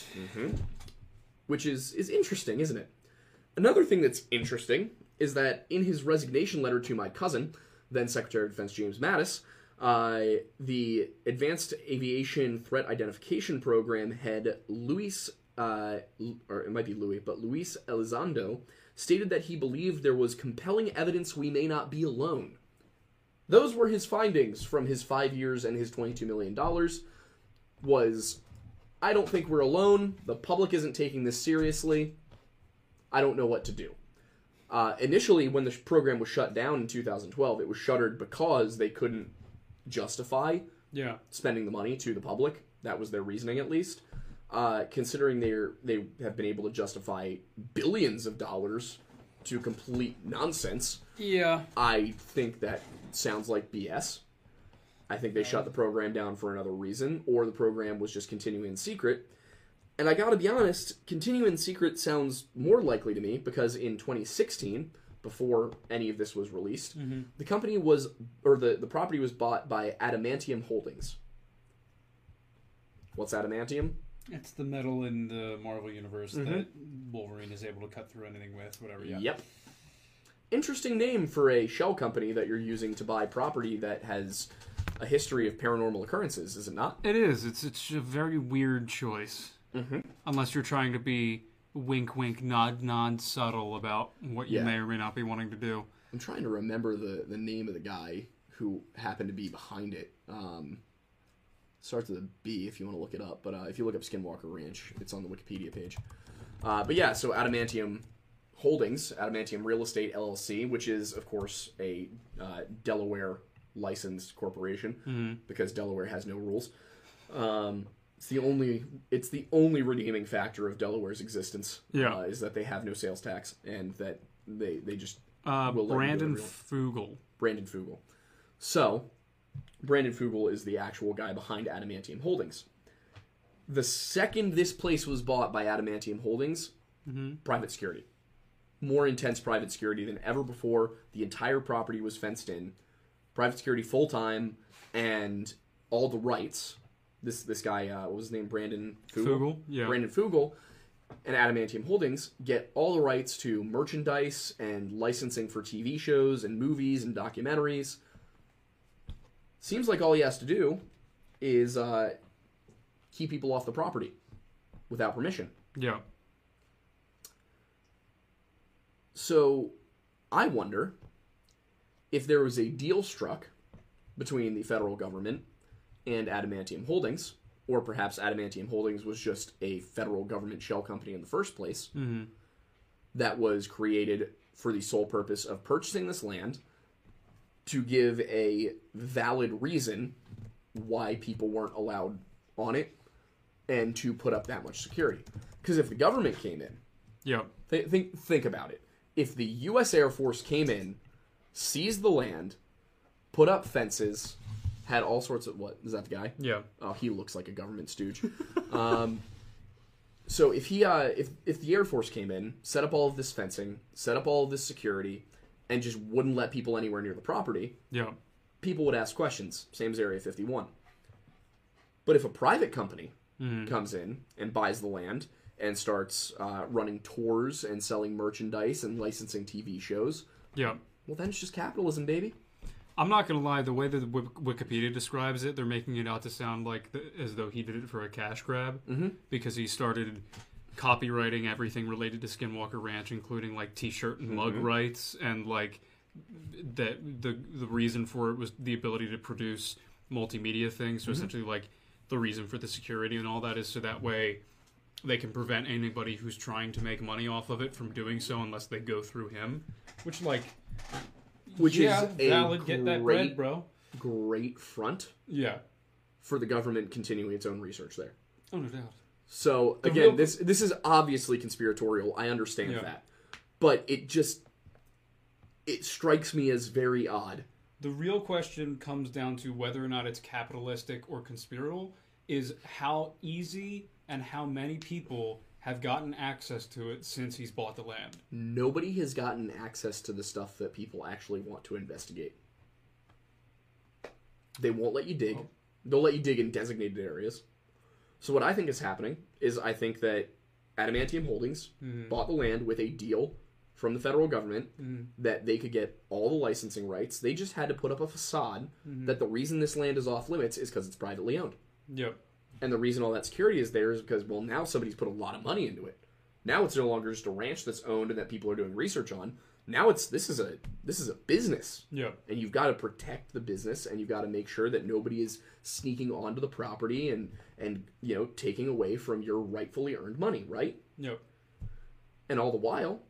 which is is interesting, isn't it? Another thing that's interesting is that in his resignation letter to my cousin, then Secretary of Defense James Mattis, uh, the Advanced Aviation Threat Identification Program head Luis, uh, or it might be Louis, but Luis Elizondo stated that he believed there was compelling evidence we may not be alone. Those were his findings from his five years and his $22 million. Was, I don't think we're alone. The public isn't taking this seriously. I don't know what to do. Uh, initially, when the program was shut down in 2012, it was shuttered because they couldn't justify Yeah. spending the money to the public. That was their reasoning, at least. Uh, considering they're they have been able to justify billions of dollars to complete nonsense, Yeah. I think that sounds like BS. I think they shut the program down for another reason, or the program was just continuing in secret. And I gotta be honest, continuing in secret sounds more likely to me because in 2016, before any of this was released, the company was, or the, the property was bought by Adamantium Holdings. What's Adamantium? It's the metal in the Marvel universe that Wolverine is able to cut through anything with, whatever. Yeah. Yep. Interesting name for a shell company that you're using to buy property that has a history of paranormal occurrences, is it not? It is. It's it's a very weird choice. Mhm. Unless you're trying to be wink, wink, nod, nod, subtle about what you Yeah. may or may not be wanting to do. I'm trying to remember the, the name of the guy who happened to be behind it. Um, starts with a B if you want to look it up, but uh, if you look up Skinwalker Ranch, it's on the Wikipedia page. Uh, but yeah, so Adamantium Holdings, Adamantium Real Estate LLC, which is of course a uh, Delaware licensed corporation because Delaware has no rules. Um, it's the only it's the only redeeming factor of Delaware's existence. Yeah. uh, is that they have no sales tax and that they they just Uh, We'll let you do Brandon Fugel. Brandon Fugel. So, Brandon Fugel is the actual guy behind Adamantium Holdings. The second this place was bought by Adamantium Holdings, private security. more intense private security than ever before. The entire property was fenced in, private security full time, and all the rights. This this guy, uh, what was his name? Brandon Fugel, yeah. Brandon Fugel and Adamantium Holdings get all the rights to merchandise and licensing for TV shows and movies and documentaries. Seems like all he has to do is uh, keep people off the property without permission. Yeah. So I wonder if there was a deal struck between the federal government and Adamantium Holdings, or perhaps Adamantium Holdings was just a federal government shell company in the first place that was created for the sole purpose of purchasing this land to give a valid reason why people weren't allowed on it and to put up that much security. Because if the government came in, Yeah. Th- think think about it. If the U.S. Air Force came in, seized the land, put up fences, had all sorts of what is that the guy? Yeah. Oh, he looks like a government stooge. [laughs] um, so if he uh, if if the Air Force came in, set up all of this fencing, set up all of this security, and just wouldn't let people anywhere near the property, Yeah. people would ask questions. Same as Area 51. But if a private company comes in and buys the land and starts uh, running tours and selling merchandise and licensing TV shows, Yeah. well, then it's just capitalism, baby. I'm not gonna lie. The way that Wikipedia describes it, they're making it out to sound like the, as though he did it for a cash grab, mm-hmm. because he started copyrighting everything related to Skinwalker Ranch, including like T-shirt and mug mm-hmm. rights, and like that the the reason for it was the ability to produce multimedia things. So mm-hmm. essentially, like the reason for the security and all that is so that way they can prevent anybody who's trying to make money off of it from doing so unless they go through him. Which like Which yeah, is a valid. Get that bread, great, bro. great front Yeah. for the government continuing its own research there. Oh no doubt. So again, real- this this is obviously conspiratorial. I understand Yeah. that, but it just it strikes me as very odd. The real question comes down to whether or not it's capitalistic or conspiratorial. Is how easy and how many people have gotten access to it since he's bought the land. nobody has gotten access to the stuff that people actually want to investigate. They won't let you dig. Oh. They'll let you dig in designated areas. So what I think is happening is I think that Adamantium Holdings mm-hmm. bought the land with a deal from the federal government mm-hmm. that they could get all the licensing rights. They just had to put up a facade mm-hmm. that the reason this land is off limits is because it's privately owned. Yep. And the reason all that security is there is because, well, now somebody's put a lot of money into it. Now it's no longer just a ranch that's owned and that people are doing research on. Now it's this is a this is a business, Yep. and you've got to protect the business, and you've got to make sure that nobody is sneaking onto the property and and you know taking away from your rightfully earned money, right? Yep. And all the while,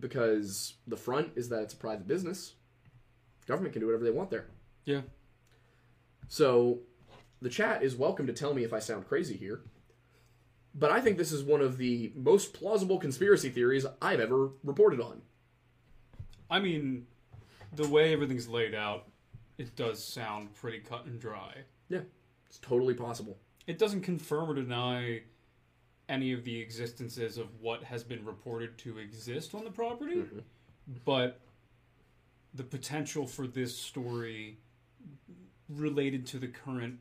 because the front is that it's a private business, government can do whatever they want there. Yeah. So the chat is welcome to tell me if I sound crazy here. But I think this is one of the most plausible conspiracy theories I've ever reported on. I mean, the way everything's laid out, it does sound pretty cut and dry. Yeah, it's totally possible. It doesn't confirm or deny any of the existences of what has been reported to exist on the property, mm-hmm. but the potential for this story related to the current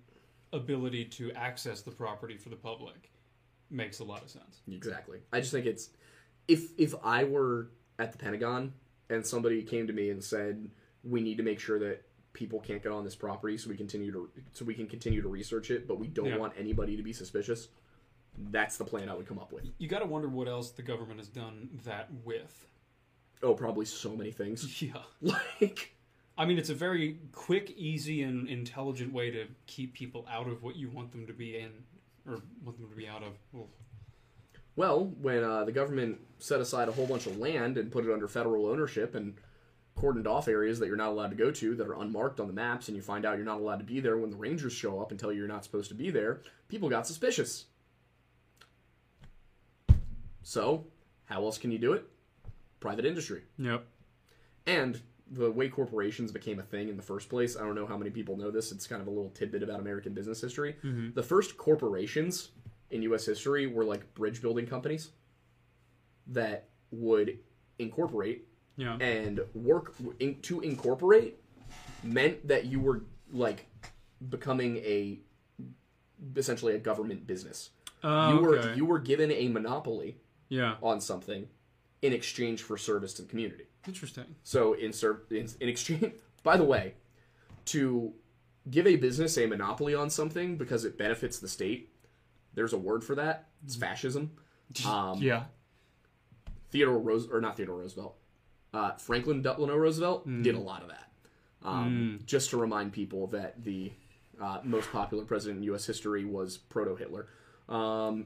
ability to access the property for the public makes a lot of sense. Exactly. I just think it's if if I were at the Pentagon and somebody came to me and said we need to make sure that people can't get on this property so we continue to so we can continue to research it, but we don't Yeah. want anybody to be suspicious. That's the plan I would come up with. You got to wonder what else the government has done that with. Oh, probably so many things. [laughs] Yeah. Like I mean, it's a very quick, easy, and intelligent way to keep people out of what you want them to be in, or want them to be out of. Well, Well, when uh, the government set aside a whole bunch of land and put it under federal ownership and cordoned off areas that you're not allowed to go to that are unmarked on the maps, and you find out you're not allowed to be there when the rangers show up and tell you you're not supposed to be there, people got suspicious. So, how else can you do it? Private industry. Yep. And the way corporations became a thing in the first place, I don't know how many people know this. It's kind of a little tidbit about American business history. The first corporations in U.S. history were like bridge building companies that would incorporate Yeah. and work in, to incorporate meant that you were like becoming a essentially a government business. Oh, you were okay. you were given a monopoly yeah. on something in exchange for service to the community. Interesting. So in ser- in, in exchange, [laughs] by the way, to give a business a monopoly on something because it benefits the state, there's a word for that. It's fascism. [laughs] Um, Yeah. Theodore Rose or not Theodore Roosevelt, uh, Franklin Delano Roosevelt did a lot of that. Um, Just to remind people that the uh, most popular president in U.S. history was proto Hitler. Um,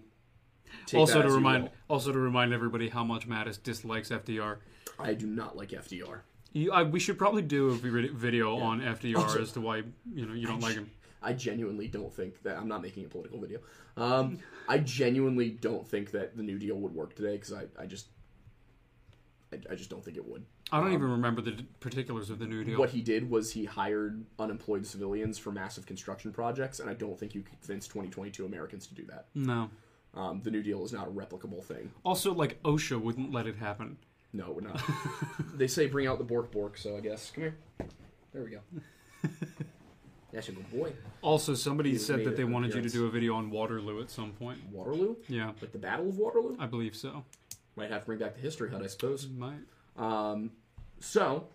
Also to remind, also to remind everybody how much Mattis dislikes FDR. I do not like FDR. You, I, we should probably do a vid- video on FDR Also- as to why you know you don't like him. I genuinely don't think that I'm not making a political video. Um, I genuinely don't think that the New Deal would work today because I, I just I, I just don't think it would. I don't even remember the particulars of the New Deal. What he did was he hired unemployed civilians for massive construction projects, and I don't think you convince 2022 Americans to do that. No. Um, the New Deal is not a replicable thing. Also, like OSHA wouldn't let it happen. No, we're not. [laughs] they say bring out the Bork Bork, so I guess come here. There we go. [laughs] That's a good boy. Also, somebody He's said made that they an wanted you to appearance. do a video on Waterloo at some point. Waterloo, Yeah, like the Battle of Waterloo. I believe so. Might have to bring back the history hut, I suppose. Might. Um, so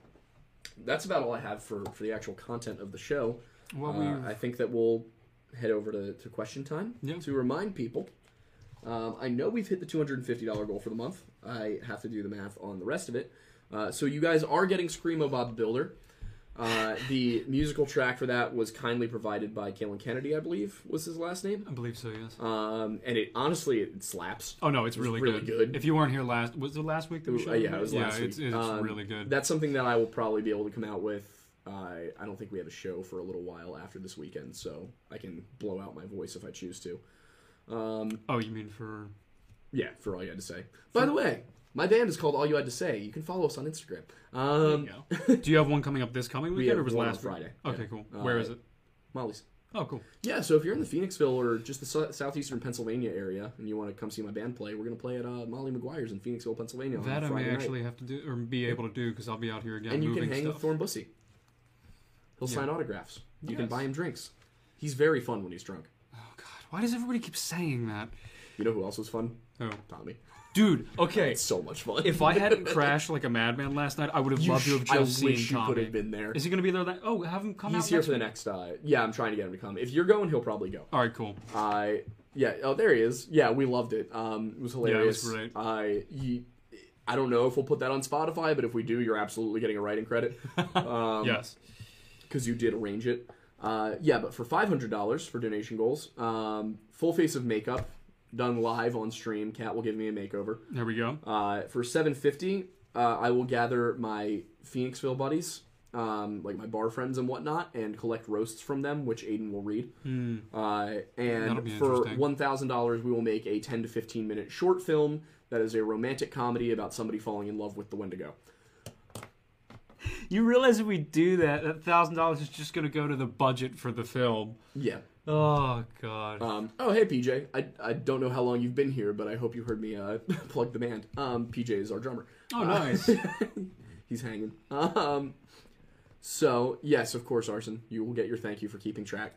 that's about all I have for for the actual content of the show. Well, Uh, we've- I think that we'll head over to, to question time Yeah. to remind people. Um, I know we've hit the two hundred and fifty dollar goal for the month. I have to do the math on the rest of it. Uh, so you guys are getting Screamo Bob the Builder. Uh, the musical track for that was kindly provided by Kalen Kennedy, I believe was his last name. I believe so. Yes. Um, and it honestly it slaps. Oh no, it's was really, really good. good. If you weren't here last, was it last week? That we Uh, yeah, it was last It's, week. it's Um, really good. That's something that I will probably be able to come out with. Uh, I don't think we have a show for a little while after this weekend, so I can blow out my voice if I choose to. Um, oh, you mean for? yeah, for all you had to say. By the way, my band is called All You Had to Say. You can follow us on Instagram. Um, Do you have one coming up this coming [laughs] we weekend, have or was last week? Friday. Okay, Yeah. cool. Uh, Where is it? Molly's. Oh, cool. Yeah, so if you're in the Phoenixville or just the sou- southeastern Pennsylvania area and you want to come see my band play, we're going to play at uh, Molly Maguire's in Phoenixville, Pennsylvania. on That I may night. actually have to do or be able to do because I'll be out here again and you can hang stuff. with Thorn Bussy. He'll sign autographs. You can buy him drinks. He's very fun when he's drunk. oh God, why does everybody keep saying that? You know who else was fun? Oh, Tommy. Dude. Okay. It's so much fun. If I hadn't [laughs] crashed like a madman last night, I would have You loved to have sh- just I seen wish you Tommy. could have been there. Is he going to be there? That oh, have him come out? He's out. here next for the week? next. Uh, yeah, I'm trying to get him to come. If you're going, he'll probably go. All right, cool. I yeah. Oh, there he is. Yeah, we loved it. Um, it was hilarious. great. I I don't know if we'll put that on Spotify, but if we do, you're absolutely getting a writing credit. [laughs] Um, yes. because you did arrange it. Uh, yeah, but for five hundred dollars for donation goals, um, full face of makeup done live on stream. Cat will give me a makeover. There we go. Uh, for seven fifty, uh, I will gather my Phoenixville buddies, um, like my bar friends and whatnot, and collect roasts from them, which Aidan will read. Uh. That'll be and for one thousand dollars, we will make a ten to fifteen minute short film that is a romantic comedy about somebody falling in love with the Wendigo. You realize if we do that, that thousand dollars is just going to go to the budget for the film. Yeah. Oh God. Um, oh, hey, PJ. I, I don't know how long you've been here, but I hope you heard me uh, [laughs] plug the band. Um, PJ is our drummer. oh, Uh, nice. [laughs] he's hanging. Um, so, yes, of course, Arson, you will get your thank you for keeping track.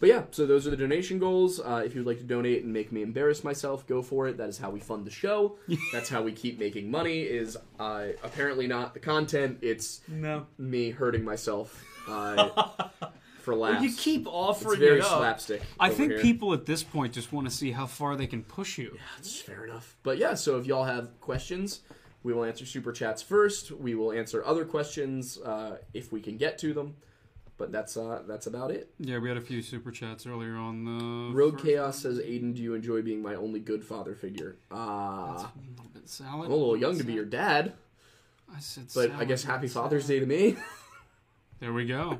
But yeah, so those are the donation goals. Uh, if you'd like to donate and make me embarrass myself, go for it. That is how we fund the show. [laughs] That's how we keep making money. Is uh, apparently not the content. It's no. me hurting myself uh, for laughs. You keep it's offering very it up. slapstick. I think here. people at this point just want to see how far they can push you. Yeah, that's fair enough. But yeah, so if y'all have questions, we will answer super chats first. We will answer other questions uh, if we can get to them. But that's uh, that's about it. Yeah, we had a few super chats earlier on the Rogue Chaos says, "Aidan, do you enjoy being my only good father figure?" Ah, A little bit salad. I'm a little young to be your dad, I said, but I guess Happy salad. Father's Day to me. [laughs] There we go.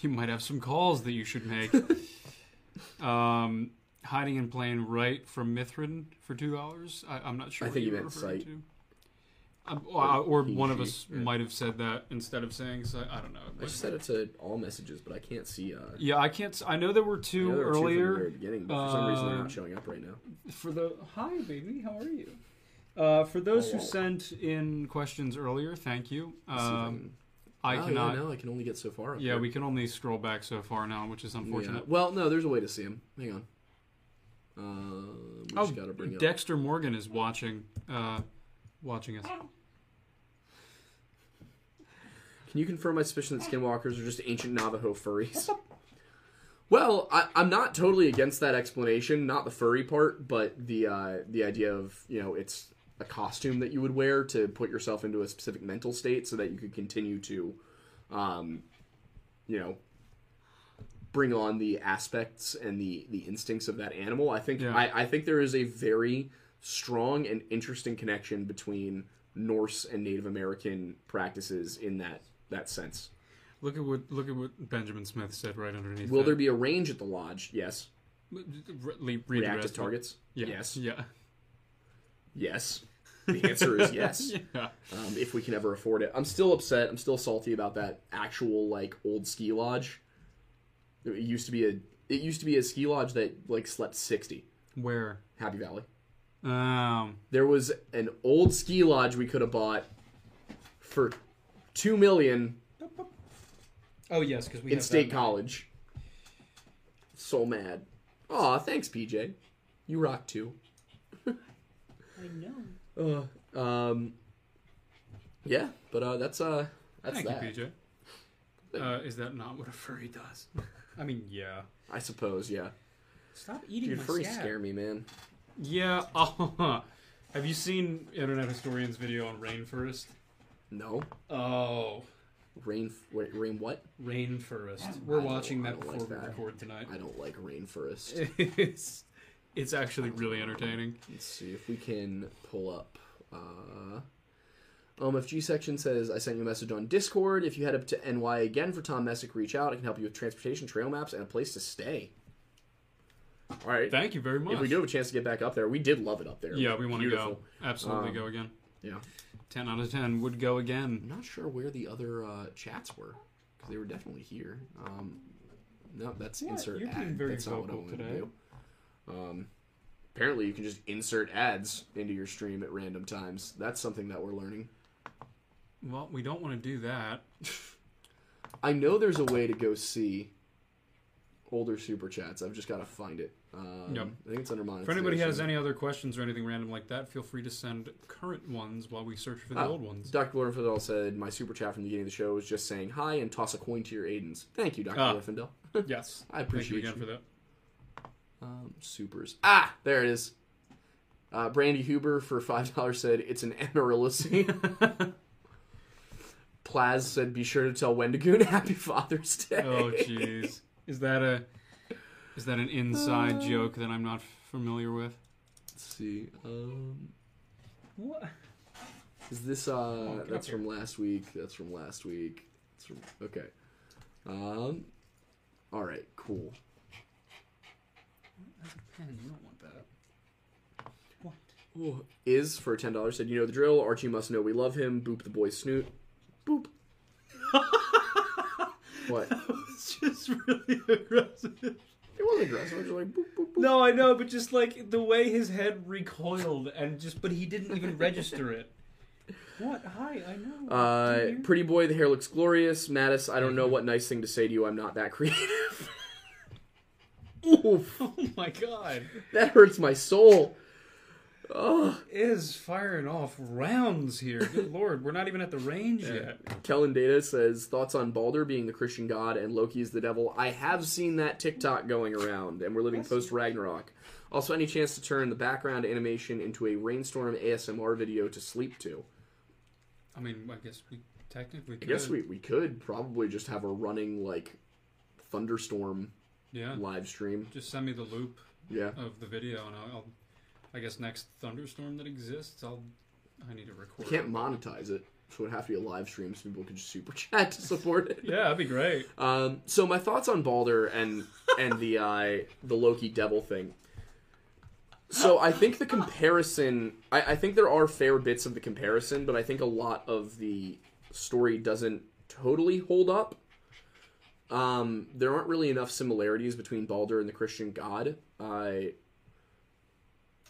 [laughs] you might have some calls that you should make. [laughs] um, hiding in plain right from Mithrin for two hours. I, I'm not sure. I think you meant sight. to. Um, or, or he, one of us might have said that instead of saying so. I don't know. I just set it to all messages, but I can't see. Uh, yeah, I can't. I know there were two there were two from the earlier very beginning, but for some reason they're Uh, not showing up right now. for the hi baby. How are you? Uh, for those who Oh. sent in questions earlier, thank you. See if I Um, I Oh, cannot. Yeah, no, I can only get so far. Yeah, there. we can only scroll back so far now, which is Yeah. unfortunate. Well, no, there's a way to see him. Hang on. Uh, Oh, just gotta bring it up. Dexter Morgan is watching, uh, watching us. Can you confirm my suspicion that skinwalkers are just ancient Navajo furries? well, I, I'm not totally against that explanation. Not the furry part, but the uh, the idea of you know it's a costume that you would wear to put yourself into a specific mental state so that you could continue to, um, you know, bring on the aspects and the the instincts of that animal. I think Yeah. I, I think there is a very strong and interesting connection between Norse and Native American practices in that that sense. Look at what look at what Benjamin Smith said right underneath. Will that. there be a range at the lodge? Yes. Re- read Reactive rest of it. targets? Yeah. Yes. Yeah. Yes. The answer is yes. [laughs] yeah. Um, if we can ever afford it. I'm still upset. I'm still salty about that actual like old ski lodge. It used to be a it used to be a ski lodge that like slept 60. Where? Happy Valley. Um. There was an old ski lodge we could have bought for 2 million Oh yes, because we in have State that. College. So mad. Aw, thanks, PJ. You rock too. [laughs] I know. Uh, um, yeah, but uh, that's uh, that's Thank that. you, PJ. Uh, is that not what a furry does? I mean, yeah. I suppose, yeah. Stop eating Dude, my furries scab. scare me, man. Yeah. Oh, [laughs] have you seen Internet Historian's video on rainforest? No, Oh, rain. Wait, rain what? rainforest. We're I watching that before like we that. record tonight. I don't like rainforest. [laughs] It's it's actually really entertaining. Let's see if we can pull up. Uh, G section says I sent you a message on Discord. If you head up to NY again for Tom Messick, reach out. I can help you with transportation, trail maps, and a place to stay. All right. Thank you very much. If we do have a chance to get back up there, we did love it up there. yeah, we want to go. Absolutely Um, go again. Yeah. Ten out of ten would go again. I'm not sure where the other uh, chats were because they were definitely here. Um, no, that's What? insert You're ad. being very that's not what I vocal wanted today. Um, apparently, you can just insert ads into your stream at random times. That's something that we're learning. Well, we don't want to do that. [laughs] I know there's a way to go see older super chats. I've just got to find it. Um, Yep. I think it's under monetization. If anybody has any other questions or anything random like that, feel free to send current ones while we search for the Oh, old ones. Dr. Glorfindel said my super chat from the beginning of the show was just saying hi and toss a coin to your Aidans. Thank you, Dr. Ah. Glorfindel. [laughs] Yes, I appreciate Thank you you. for that. Um, supers. Ah, there it is. Uh, Brandy Huber for five dollars said it's an Amaryllis. [laughs] Plaz said be sure to tell Wendigoon [laughs] Happy Father's Day. Oh, jeez. Is that a is that an inside joke that I'm not familiar with? Let's see. Um, What? is this uh? get that's from last week. That's from last week. That's from okay. Um. All right. Cool. That's a pen. You don't want that. What? Ooh, is for ten dollars said you know the drill. Archie must know we love him. Boop the boy snoot. Boop. [laughs] what? It's just really aggressive. It wasn't aggressive. I was like boop boop boop. No, I know, but just like the way his head recoiled and just but he didn't even register it. What? Hi, I know. Uh, pretty boy, the hair looks glorious. Mattis, I don't know Mhm. what nice thing to say to you. I'm not that [laughs] creative. [laughs] Oof, Oh my god. that hurts my soul. Oh, Is firing off rounds here. Good [laughs] lord, we're not even at the range yet. Kellen Data says thoughts on Balder being the Christian god and Loki is the devil. I have seen that TikTok going around, and we're living post Ragnarok. Also, any chance to turn the background animation into a rainstorm ASMR video to sleep to? I mean, I guess we technically I could. guess we, we could probably just have a running like thunderstorm Yeah. live stream. Just send me the loop Yeah. of the video and I'll, I'll I guess next thunderstorm that exists, I'll I need to record. We can't monetize it, so it would have to be a live stream so people could just super [laughs] chat to support it. Yeah, that'd be great. Um, so my thoughts on Balder and and the uh, the Loki devil thing. So I think the comparison, I, I think there are fair bits of the comparison, but I think a lot of the story doesn't totally hold up. Um, there aren't really enough similarities between Balder and the Christian God. I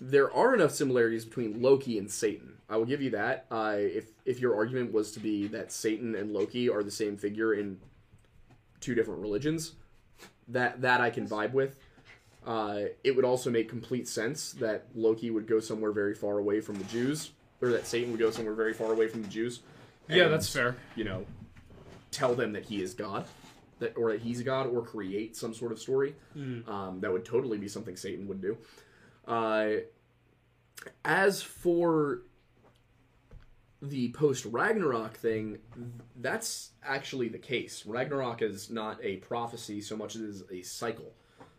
there are enough similarities between Loki and Satan. I will give you that. Uh, if if your argument was to be that Satan and Loki are the same figure in two different religions, that that I can vibe with. Uh, it would also make complete sense that Loki would go somewhere very far away from the Jews, or that Satan would go somewhere very far away from the Jews. Yeah, that's fair. You know, tell them that he is God, that or that he's God, or create some sort of story. Um, that would totally be something Satan would do. Uh, as for the post Ragnarok thing, that's actually the case. Ragnarok is not a prophecy so much as it is a cycle.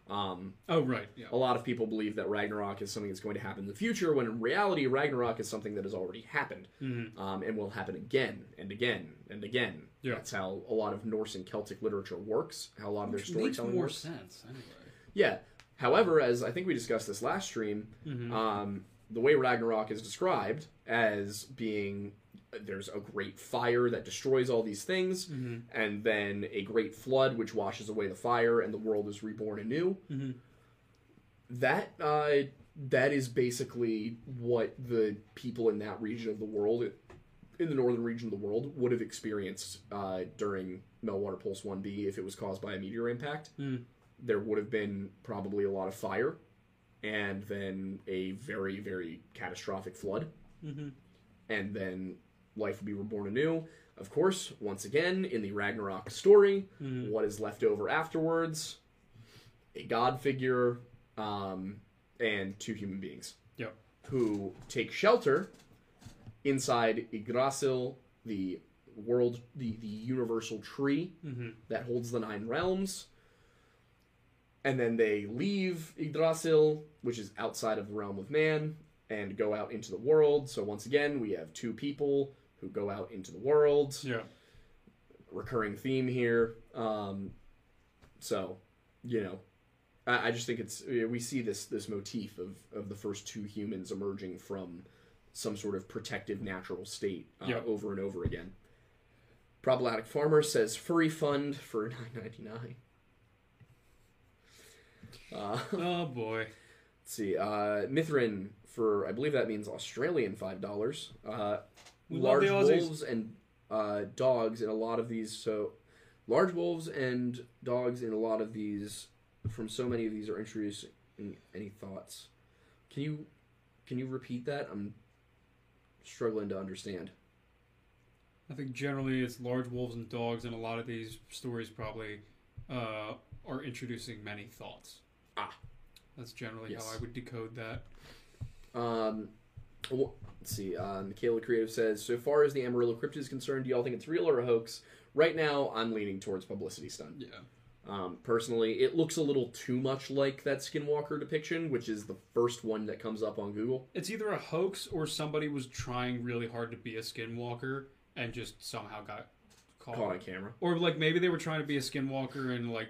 Um, Oh right, yeah. a lot of people believe that Ragnarok is something that's going to happen in the future, when in reality, Ragnarok is something that has already happened um, and will happen again and again and again. Yeah. That's how a lot of Norse and Celtic literature works, how a lot of their Which makes more works. sense anyway. Yeah. However, as I think we discussed this last stream, um, the way Ragnarok is described as being there's a great fire that destroys all these things, and then a great flood which washes away the fire, and the world is reborn anew. That uh, that is basically what the people in that region of the world, in the northern region of the world, would have experienced uh, during Meltwater Pulse One B if it was caused by a meteor impact there would have been probably a lot of fire and then a very very catastrophic flood. Mm-hmm. And then life would be reborn anew. Of course once again in the ragnarok story mm-hmm. what is left over afterwards? A god figure um, and two human beings Yep. who take shelter inside Yggdrasil, the world, the, the universal tree mm-hmm. that holds the nine realms. And then they leave Yggdrasil, which is outside of the realm of man, and go out into the world. So once again, we have two people who go out into the world. Yeah. Recurring theme here. Um, so, you know, I, I just think it's we see this this motif of of the first two humans emerging from some sort of protective natural state uh, over and over again. Problematic farmer says furry fund for [laughs] nine ninety nine. Uh, Oh boy. let's see, uh, Mithrin for I believe that means Australian five dollars. Uh, large wolves and uh, dogs in a lot of these. So, large wolves and dogs in a lot of these. From so many of these are introduced. Any, any thoughts? Can you can you repeat that? I'm struggling to understand. I think generally it's large wolves and dogs, and a lot of these stories probably uh, are introducing many thoughts. Ah. That's generally Yes. how I would decode that. Um, wh- let's see. Uh, Michaela Creative says, so far as the Amarillo crypt is concerned, do y'all think it's real or a hoax? Right now, I'm leaning towards publicity stunt. Yeah. Um, personally, it looks a little too much like that Skinwalker depiction, which is the first one that comes up on Google. It's either a hoax or somebody was trying really hard to be a skinwalker and just somehow got caught. Caught on camera. Or like maybe they were trying to be a skinwalker and like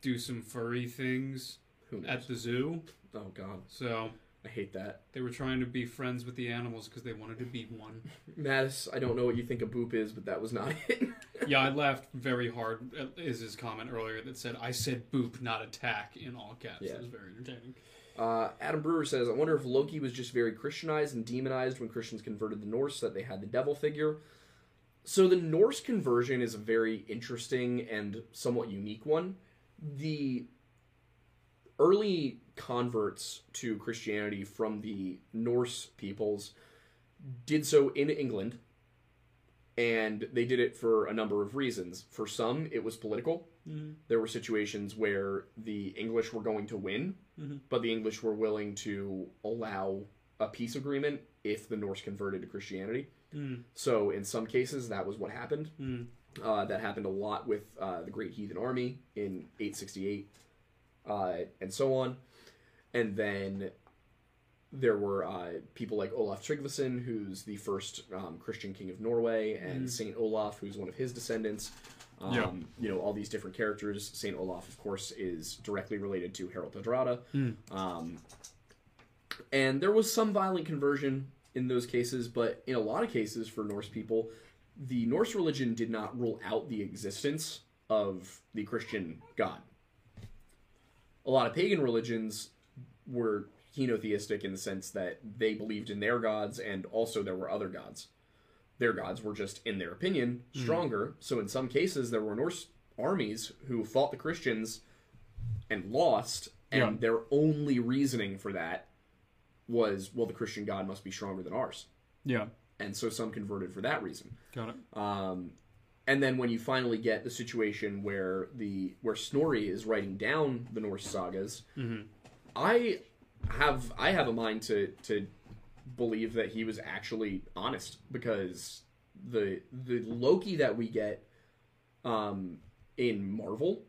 do some furry things at the zoo. Oh God, So I hate that. they were trying to be friends with the animals because they wanted to be one. [laughs] Mattis, I don't know what you think a boop is, but that was not [laughs] it. yeah, I laughed very hard at his comment earlier that said, I said boop, not attack, in all caps. Yeah. It was very entertaining. Uh, Adam Brewer says, I wonder if Loki was just very Christianized and demonized when Christians converted the Norse, that they had the devil figure. So the Norse conversion is a very interesting and somewhat unique one. The early converts to Christianity from the Norse peoples did so in England, and they did it for a number of reasons. For some, it was political. Mm-hmm. There were situations where the English were going to win, mm-hmm. but the English were willing to allow a peace agreement if the Norse converted to Christianity. So in some cases, that was what happened. Uh, that happened a lot with uh, the Great Heathen Army in 868, uh, and so on. And then there were uh, people like Olaf Tryggvason, who's the first um, Christian king of Norway, and Saint Olaf, who's one of his descendants. Um, Yeah. You know, all these different characters. Saint Olaf, of course, is directly related to Harold Hardrada. Um, and there was some violent conversion in those cases, but in a lot of cases for Norse people, the Norse religion did not rule out the existence of the Christian God. A lot of pagan religions were henotheistic in the sense that they believed in their gods and also there were other gods. Their gods were just, in their opinion, hmm. stronger. So in some cases, there were Norse armies who fought the Christians and lost, and Yeah. their only reasoning for that was, well, the Christian god must be stronger than ours. Yeah. And so some converted for that reason. Got it. Um, and then when you finally get the situation where the where Snorri is writing down the Norse sagas, I have I have a mind to to believe that he was actually honest because the the Loki that we get um, in Marvel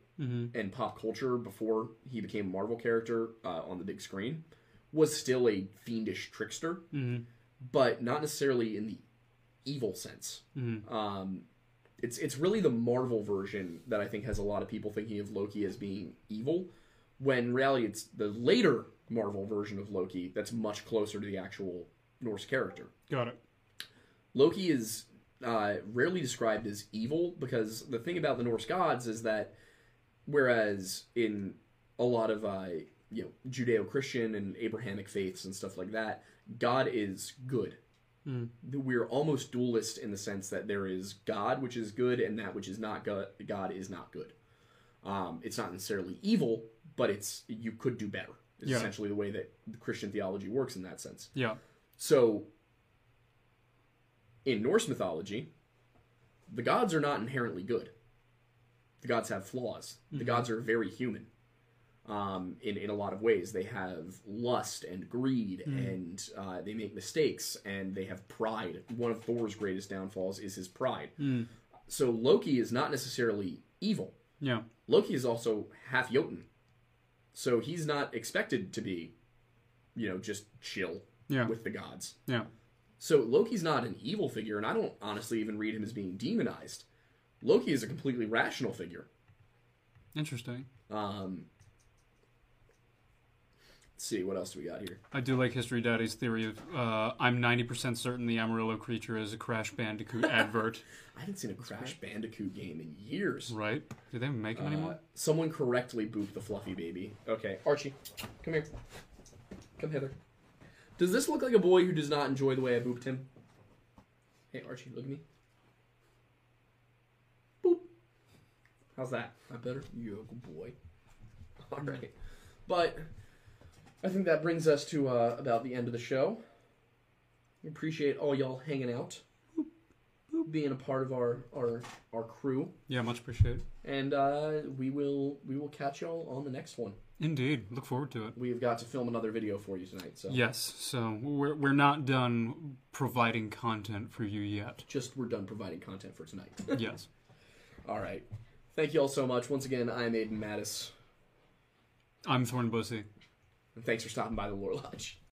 and pop culture before he became a Marvel character uh, on the big screen was still a fiendish trickster, but not necessarily in the evil sense. Um, it's it's really the Marvel version that I think has a lot of people thinking of Loki as being evil, when in reality it's the later Marvel version of Loki that's much closer to the actual Norse character. Got it. Loki is uh, rarely described as evil because the thing about the Norse gods is that whereas in a lot of uh, you know Judeo-Christian and Abrahamic faiths and stuff like that, God is good. We're almost dualist in the sense that there is God, which is good, and that which is not God, God is not good. Um, it's not necessarily evil, but it's you could do better. Is Yeah. essentially the way that Christian theology works in that sense. Yeah. So, in Norse mythology, the gods are not inherently good. The gods have flaws. The gods are very human. Um, in in a lot of ways, they have lust and greed, and uh, they make mistakes, and they have pride. One of Thor's greatest downfalls is his pride. So Loki is not necessarily evil. Yeah. Loki is also half Jotun, so he's not expected to be, you know, just chill Yeah. with the gods. Yeah. So Loki's not an evil figure, and I don't honestly even read him as being demonized. Loki is a completely rational figure. Interesting. Um, see, what else do we got here? I do like History Daddy's theory of uh, I'm 90% certain the Amarillo creature is a Crash Bandicoot [laughs] advert. I haven't seen a Crash Bandicoot game in years. Right? Do they make them Uh, anymore? someone correctly booped the fluffy baby. Okay, Archie, come here. Come hither. Does this look like a boy who does not enjoy the way I booped him? Hey, Archie, look at me. Boop. How's that? Not better? You're a good boy. [laughs] All right. But I think that brings us to uh, about the end of the show. We appreciate all y'all hanging out, being a part of our our our crew Yeah, much appreciated. and uh, we will we will catch y'all on the next one. Indeed. Look forward to it. We've got to film another video for you tonight, so Yes. So we're, we're not done providing content for you yet. just we're done providing content for tonight. [laughs] yes. all right, thank you all so much. Once again, I'm Aidan Mattis, I'm Thorn Bussy. And thanks for stopping by the Lore Lodge.